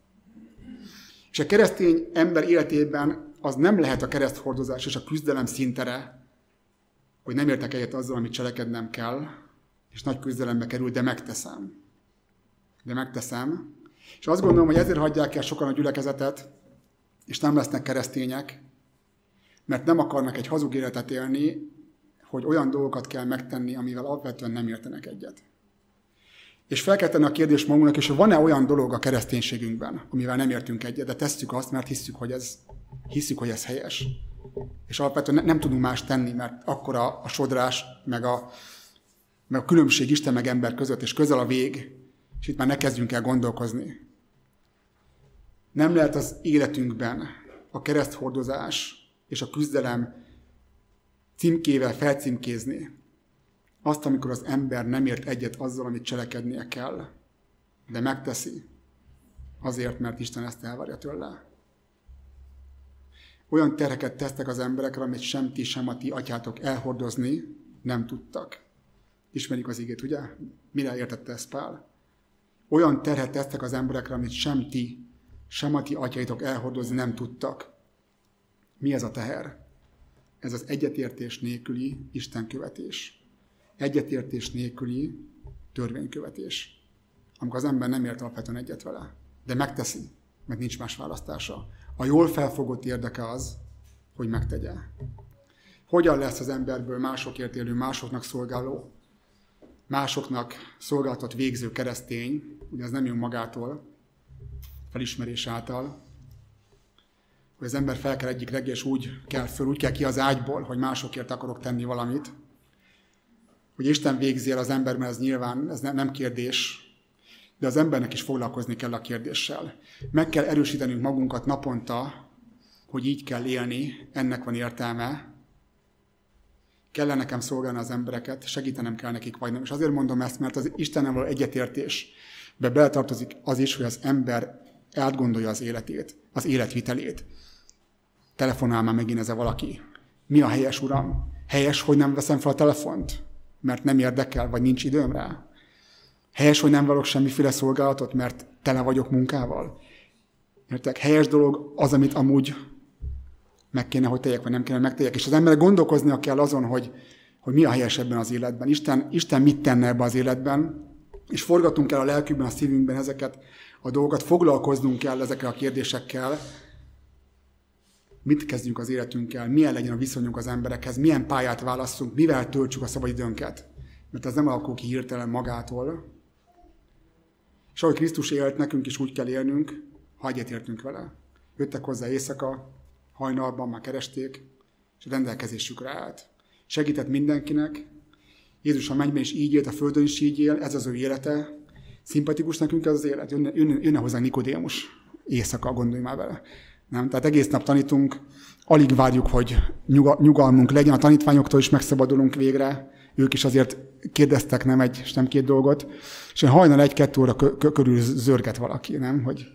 És a keresztény ember életében az nem lehet a kereszthordozás és a küzdelem szintere, hogy nem értek egyet azzal, amit cselekednem kell, és nagy küzdelembe kerül, de megteszem. De megteszem. És azt gondolom, hogy ezért hagyják el sokan a gyülekezetet, és nem lesznek keresztények, mert nem akarnak egy hazug életet élni, hogy olyan dolgokat kell megtenni, amivel alapvetően nem értenek egyet. És fel kell tenni a kérdést magunknak, és van-e olyan dolog a kereszténységünkben, amivel nem értünk egyet, de tesszük azt, mert hiszük, hogy ez, hiszük, hogy ez helyes és alapvetően ne, nem tudunk más tenni, mert akkor a, a sodrás, meg a, meg a különbség Isten meg ember között, és közel a vég, és itt már ne kezdjünk el gondolkozni. Nem lehet az életünkben a kereszthordozás és a küzdelem címkével felcímkézni azt, amikor az ember nem ért egyet azzal, amit cselekednie kell, de megteszi, azért, mert Isten ezt elvárja tőle olyan tereket tesztek az emberekre, amit sem ti, sem a ti atyátok elhordozni nem tudtak. Ismerik az igét, ugye? Mire értette ezt Pál? Olyan terhet tesztek az emberekre, amit sem ti, sem a ti atyaitok elhordozni nem tudtak. Mi ez a teher? Ez az egyetértés nélküli Istenkövetés. Egyetértés nélküli törvénykövetés. Amikor az ember nem ért alapvetően egyet vele, de megteszi, mert nincs más választása A jól felfogott érdeke az, hogy megtegye. Hogyan lesz az emberből másokért élő, másoknak szolgáló, másoknak szolgáltat végző keresztény, ugye ez nem jön magától, felismerés által, hogy az ember fel kell egyik reggel, és úgy kell föl, úgy kell ki az ágyból, hogy másokért akarok tenni valamit. Hogy Isten végzi el az ember, mert ez nyilván ez nem kérdés, de az embernek is foglalkozni kell a kérdéssel. Meg kell erősítenünk magunkat naponta, hogy így kell élni, ennek van értelme, kellene nekem szolgálni az embereket, segítenem kell nekik, vagy nem. És azért mondom ezt, mert az Istennel való egyetértésbe beletartozik az is, hogy az ember átgondolja az életét, az életvitelét. Telefonál már megint ez a valaki. Mi a helyes, uram? Helyes, hogy nem veszem fel a telefont, mert nem érdekel, vagy nincs időm rá? Helyes, hogy nem valok semmiféle szolgálatot, mert tele vagyok munkával? Értek? Helyes dolog az, amit amúgy meg kéne, hogy tegyek, vagy nem kéne, hogy megtegyek. És az emberek gondolkoznia kell azon, hogy, hogy mi a helyes ebben az életben. Isten, Isten mit tenne ebben az életben, és forgatunk el a lelkünkben, a szívünkben ezeket a dolgokat, foglalkoznunk kell ezekkel a kérdésekkel, mit kezdjünk az életünkkel, milyen legyen a viszonyunk az emberekhez, milyen pályát válasszunk, mivel töltsük a szabadidőnket. Mert ez nem alakul ki hirtelen magától. És ahogy Krisztus élt, nekünk is úgy kell élnünk, ha egyetértünk vele. Jöttek hozzá éjszaka, hajnalban már keresték, és rendelkezésükre állt. Segített mindenkinek. Jézus a mennyben is így élt, a földön is így él, ez az ő élete. Szimpatikus nekünk ez az élet. Jönne, jönne, jönne hozzá Nikodémus éjszaka, gondolj már vele. Nem? Tehát egész nap tanítunk, alig várjuk, hogy nyugalmunk legyen, a tanítványoktól is megszabadulunk végre, ők is azért kérdeztek nem egy, és nem két dolgot, és hajnal egy-kettő óra körül zörget valaki, nem? Hogy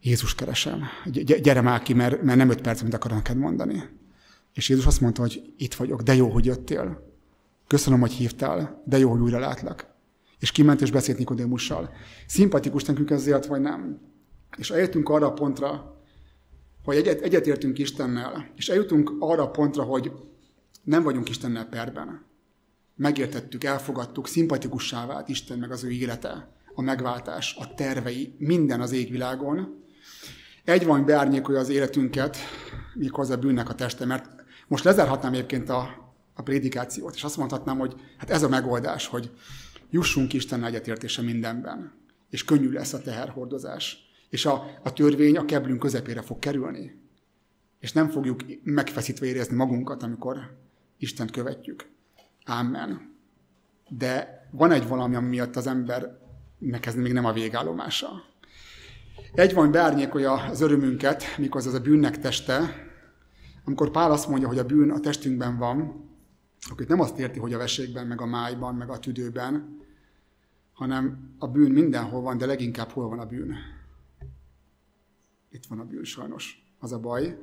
Jézus keresem, gyere már ki, mert, mert nem öt perc, amit akarok neked mondani. És Jézus azt mondta, hogy itt vagyok, de jó, hogy jöttél. Köszönöm, hogy hívtál, de jó, hogy újra látlak. És kiment és beszélt Nikodémussal. Szimpatikus nekünk ezért, vagy nem? És eljöttünk arra a pontra, hogy egyet, egyetértünk Istennel, és eljutunk arra a pontra, hogy nem vagyunk Istennel perben. Megértettük, elfogadtuk, szimpatikussá vált Isten meg az ő élete, a megváltás, a tervei, minden az égvilágon. Egy van beárnyékolja az életünket, méghozzá bűnnek a teste, mert most lezárhatnám egyébként a, a prédikációt, és azt mondhatnám, hogy hát ez a megoldás, hogy jussunk Isten egyetértése mindenben, és könnyű lesz a teherhordozás és a, a törvény a keblünk közepére fog kerülni. És nem fogjuk megfeszítve érezni magunkat, amikor Istent követjük. Amen. De van egy valami, ami miatt az embernek ez még nem a végállomása. Egy van, beárnyékolja az örömünket, mikor az a bűnnek teste, amikor Pál azt mondja, hogy a bűn a testünkben van, akkor itt nem azt érti, hogy a veségben, meg a májban, meg a tüdőben, hanem a bűn mindenhol van, de leginkább hol van a bűn itt van a bűn sajnos, az a baj.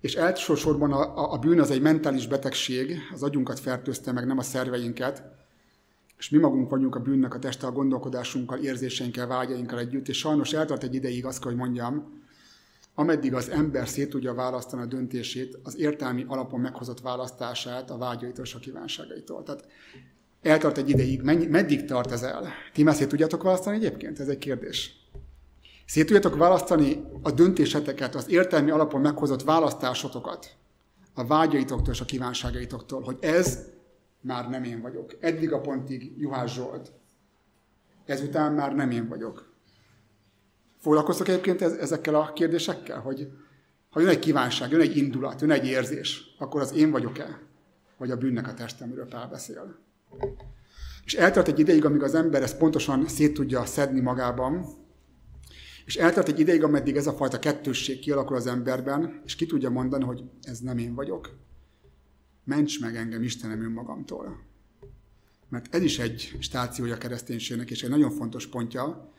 És elsősorban a, a bűn az egy mentális betegség, az agyunkat fertőzte meg, nem a szerveinket, és mi magunk vagyunk a bűnnek a teste a gondolkodásunkkal, érzéseinkkel, vágyainkkal együtt, és sajnos eltart egy ideig azt hogy mondjam, ameddig az ember szét tudja választani a döntését, az értelmi alapon meghozott választását a vágyaitól és a kívánságaitól. Tehát eltart egy ideig. Mennyi, meddig tart ez el? Ti már szét tudjátok választani egyébként? Ez egy kérdés. Szét tudjátok választani a döntéseteket, az értelmi alapon meghozott választásotokat a vágyaitoktól és a kívánságaitoktól, hogy ez már nem én vagyok. Eddig a pontig Juhász Zsolt. Ezután már nem én vagyok. Foglalkoztok egyébként ezekkel a kérdésekkel, hogy ha jön egy kívánság, jön egy indulat, jön egy érzés, akkor az én vagyok-e? Vagy a bűnnek a testem, amiről Pál beszél. És eltart egy ideig, amíg az ember ezt pontosan szét tudja szedni magában, és eltart egy ideig, ameddig ez a fajta kettősség kialakul az emberben, és ki tudja mondani, hogy ez nem én vagyok. Ments meg engem Istenem önmagamtól. Mert ez is egy stációja a kereszténységnek, és egy nagyon fontos pontja,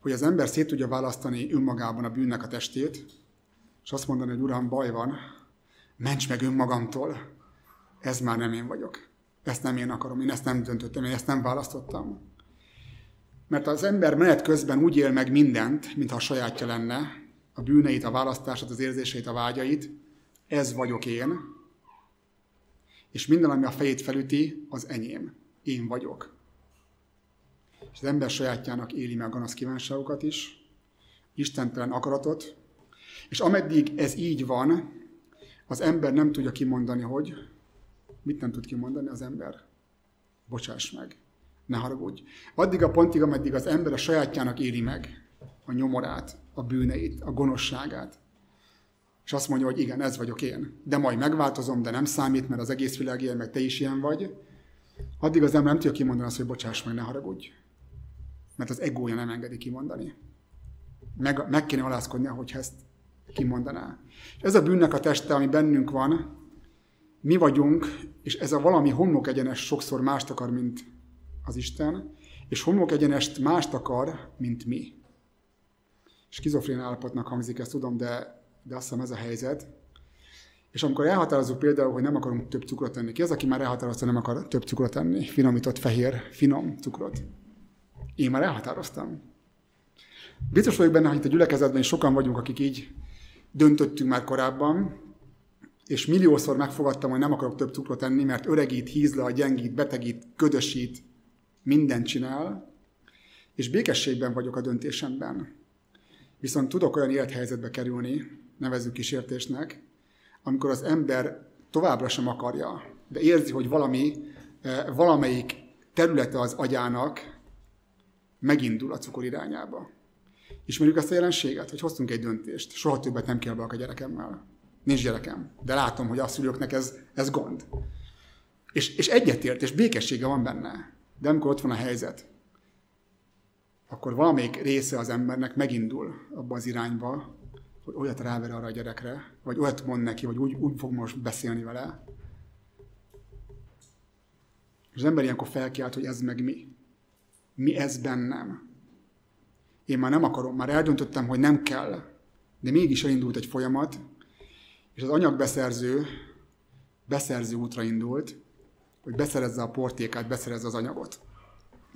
hogy az ember szét tudja választani önmagában a bűnnek a testét, és azt mondani, hogy Uram, baj van, ments meg önmagamtól, ez már nem én vagyok. Ezt nem én akarom, én ezt nem döntöttem, én ezt nem választottam. Mert az ember menet közben úgy él meg mindent, mintha a sajátja lenne, a bűneit, a választását, az érzéseit, a vágyait, ez vagyok én, és minden, ami a fejét felüti, az enyém. Én vagyok. És az ember sajátjának éli meg a gonosz kívánságokat is, istentelen akaratot, És ameddig ez így van, az ember nem tudja kimondani, hogy mit nem tud kimondani az ember. Bocsáss meg, ne haragudj. Addig a pontig, ameddig az ember a sajátjának éri meg a nyomorát, a bűneit, a gonoszságát. És azt mondja, hogy igen, ez vagyok én. De majd megváltozom, de nem számít, mert az egész világ ilyen, meg te is ilyen vagy. Addig az ember nem tudja kimondani azt, hogy bocsáss meg, ne haragudj. Mert az egója nem engedi kimondani. Meg, meg kéne alázkodnia, hogy ezt kimondaná. És ez a bűnnek a teste, ami bennünk van, mi vagyunk, és ez a valami homlok egyenes sokszor mást akar, mint az Isten, és homlok egyenest mást akar, mint mi. Skizofrén állapotnak hangzik, ezt tudom, de, de azt hiszem ez a helyzet. És amikor elhatározunk például, hogy nem akarunk több cukrot tenni, ki az, aki már elhatározta, nem akar több cukrot tenni? Finomított fehér, finom cukrot. Én már elhatároztam. Biztos vagyok benne, hogy itt a gyülekezetben is sokan vagyunk, akik így döntöttünk már korábban, és milliószor megfogadtam, hogy nem akarok több cukrot enni, mert öregít, hízla, gyengít, betegít, ködösít, mindent csinál, és békességben vagyok a döntésemben. Viszont tudok olyan élethelyzetbe kerülni, nevezzük kísértésnek, amikor az ember továbbra sem akarja, de érzi, hogy valami, eh, valamelyik területe az agyának megindul a cukor irányába. Ismerjük ezt a jelenséget, hogy hoztunk egy döntést. Soha többet nem kell a gyerekemmel. Nincs gyerekem, de látom, hogy a szülőknek ez, ez gond. És, és egyetért, és békessége van benne. De amikor ott van a helyzet, akkor valamelyik része az embernek megindul abba az irányba, hogy olyat ráver arra a gyerekre, vagy olyat mond neki, vagy úgy, úgy fog most beszélni vele. És az ember ilyenkor felkiált, hogy ez meg mi. Mi ez bennem. Én már nem akarom, már eldöntöttem, hogy nem kell, de mégis elindult egy folyamat, és az anyagbeszerző beszerző útra indult, hogy beszerezze a portékát, beszerezze az anyagot.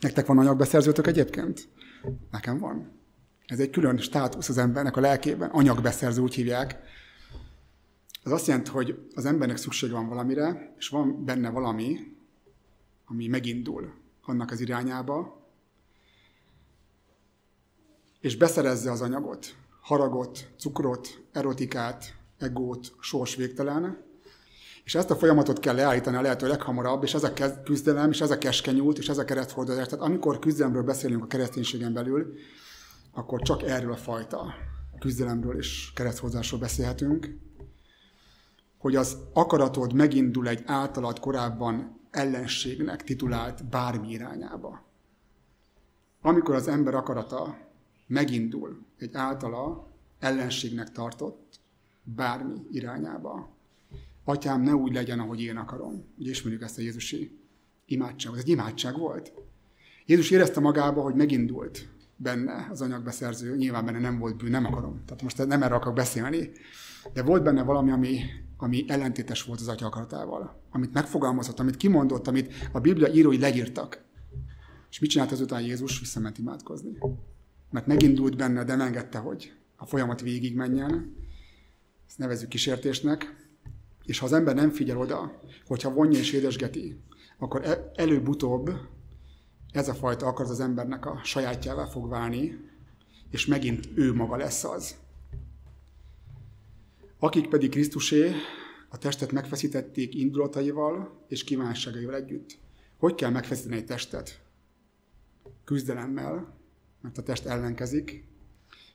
Nektek van anyagbeszerzőtök egyébként? Nekem van. Ez egy külön státusz az embernek a lelkében. Anyagbeszerző úgy hívják. Ez azt jelenti, hogy az embernek szüksége van valamire, és van benne valami, ami megindul annak az irányába, és beszerezze az anyagot, haragot, cukrot, erotikát, egót, sors végtelen, és ezt a folyamatot kell leállítani a lehető leghamarabb, és ez a küzdelem, és ez a keskenyút, és ez a kereszthordozás. Tehát amikor küzdelemről beszélünk a kereszténységen belül, akkor csak erről a fajta küzdelemről és kereszthordozásról beszélhetünk, hogy az akaratod megindul egy általad korábban ellenségnek titulált bármi irányába. Amikor az ember akarata megindul egy általa ellenségnek tartott bármi irányába, Atyám, ne úgy legyen, ahogy én akarom. Ugye ismerjük ezt a Jézusi imádságot. Ez egy imádság volt. Jézus érezte magába, hogy megindult benne az anyagbeszerző. Nyilván benne nem volt bűn, nem akarom. Tehát most nem erre akarok beszélni. De volt benne valami, ami, ami ellentétes volt az atya akaratával. Amit megfogalmazott, amit kimondott, amit a Biblia írói leírtak. És mit csinált azután Jézus? Visszament imádkozni. Mert megindult benne, de nem engedte, hogy a folyamat végig menjen. Ezt nevezzük kísértésnek. És ha az ember nem figyel oda, hogyha vonja és édesgeti, akkor e- előbb-utóbb ez a fajta akar az embernek a sajátjává fog válni, és megint ő maga lesz az. Akik pedig Krisztusé a testet megfeszítették indulataival és kívánságaival együtt. Hogy kell megfeszíteni egy testet? Küzdelemmel, mert a test ellenkezik,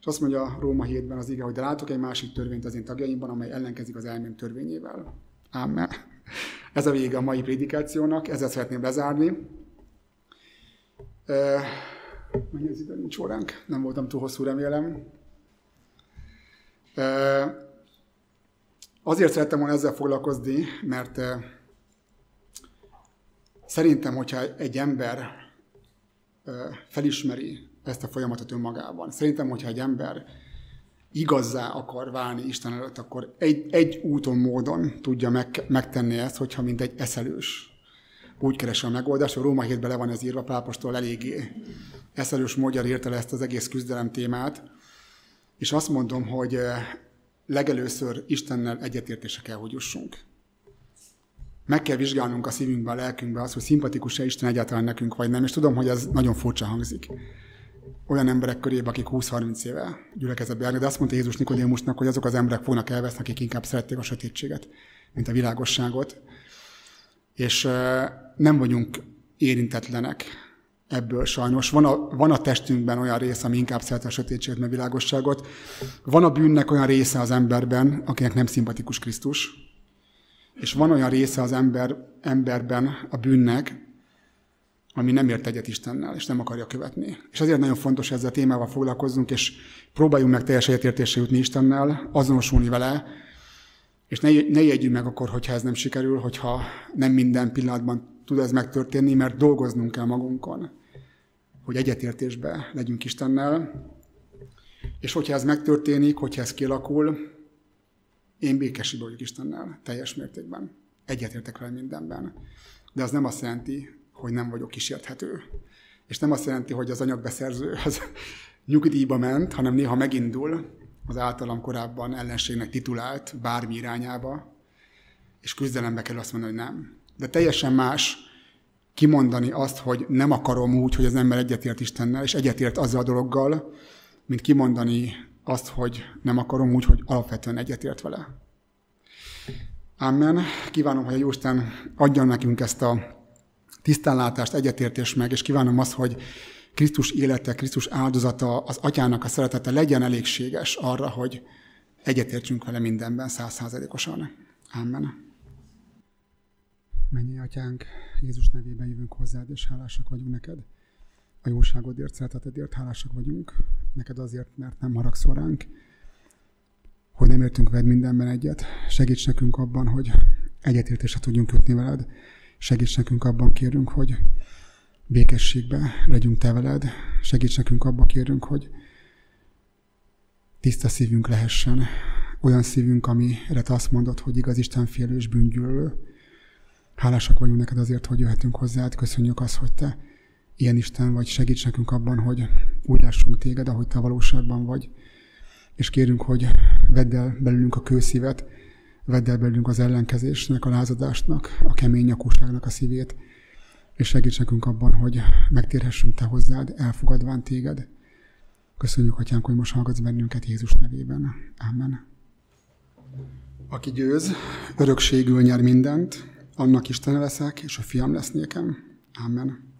és azt mondja Róma 7-ben az ige, hogy de látok egy másik törvényt az én tagjaimban, amely ellenkezik az elmém törvényével. Ámen. Ez a vége a mai prédikációnak, ezzel szeretném lezárni. Mennyi az idő, nincs óránk, nem voltam túl hosszú, remélem. Azért szerettem volna ezzel foglalkozni, mert szerintem, hogyha egy ember felismeri ezt a folyamatot önmagában. Szerintem, hogyha egy ember igazzá akar válni Isten előtt, akkor egy, egy úton, módon tudja meg, megtenni ezt, hogyha mint egy eszelős úgy keresi a megoldást. A Róma 7 le van ez írva, Pápostól eléggé eszelős módjára írta le ezt az egész küzdelem témát, és azt mondom, hogy eh, legelőször Istennel egyetértése kell, hogy jussunk. Meg kell vizsgálnunk a szívünkbe, a lelkünkbe azt, hogy szimpatikus-e Isten egyáltalán nekünk, vagy nem, és tudom, hogy ez nagyon furcsa hangzik olyan emberek körébe, akik 20-30 éve gyülekezetbe járnak, de azt mondta Jézus Nikodémusnak, hogy azok az emberek fognak elveszni, akik inkább szerették a sötétséget, mint a világosságot. És nem vagyunk érintetlenek ebből sajnos. Van a, van a testünkben olyan része, ami inkább szereti a sötétséget, mert világosságot. Van a bűnnek olyan része az emberben, akinek nem szimpatikus Krisztus. És van olyan része az ember, emberben a bűnnek, ami nem ért egyet Istennel, és nem akarja követni. És ezért nagyon fontos, ezzel a témával foglalkozzunk, és próbáljunk meg teljes egyetértésre jutni Istennel, azonosulni vele, és ne, ne jegyünk meg akkor, hogyha ez nem sikerül, hogyha nem minden pillanatban tud ez megtörténni, mert dolgoznunk kell magunkon, hogy egyetértésbe legyünk Istennel, és hogyha ez megtörténik, hogyha ez kialakul, én békesebb vagyok Istennel, teljes mértékben. Egyetértek vele mindenben. De az nem azt jelenti, hogy nem vagyok kísérthető. És nem azt jelenti, hogy az anyagbeszerző az nyugdíjba ment, hanem néha megindul az általam korábban ellenségnek titulált bármi irányába, és küzdelembe kell azt mondani, hogy nem. De teljesen más kimondani azt, hogy nem akarom úgy, hogy az ember egyetért Istennel, és egyetért azzal a dologgal, mint kimondani azt, hogy nem akarom úgy, hogy alapvetően egyetért vele. Amen. Kívánom, hogy a Jóisten adjon nekünk ezt a tisztánlátást, egyetértés meg, és kívánom azt, hogy Krisztus élete, Krisztus áldozata, az atyának a szeretete legyen elégséges arra, hogy egyetértsünk vele mindenben százszázalékosan. Amen. Mennyi atyánk, Jézus nevében jövünk hozzád, és hálásak vagyunk neked. A jóságodért, szeretetedért hálásak vagyunk. Neked azért, mert nem haragszol ránk, hogy nem értünk veled mindenben egyet. Segíts nekünk abban, hogy egyetértésre tudjunk kötni veled. Segíts nekünk abban, kérünk, hogy békességbe legyünk te veled. Segíts nekünk abban, kérünk, hogy tiszta szívünk lehessen. Olyan szívünk, amire te azt mondod, hogy igaz Isten félő és bűngyűlölő Hálásak vagyunk neked azért, hogy jöhetünk hozzád. Köszönjük azt, hogy te ilyen Isten vagy. Segíts nekünk abban, hogy úgy lássunk téged, ahogy te valóságban vagy. És kérünk, hogy vedd el belülünk a kőszívet, vedd el belülünk az ellenkezésnek, a lázadásnak, a kemény nyakúságnak a szívét, és segíts nekünk abban, hogy megtérhessünk te hozzád, elfogadván téged. Köszönjük, Atyánk, hogy most hallgatsz bennünket Jézus nevében. Amen. Aki győz, örökségül nyer mindent, annak Isten leszek, és a fiam lesz nékem. Amen.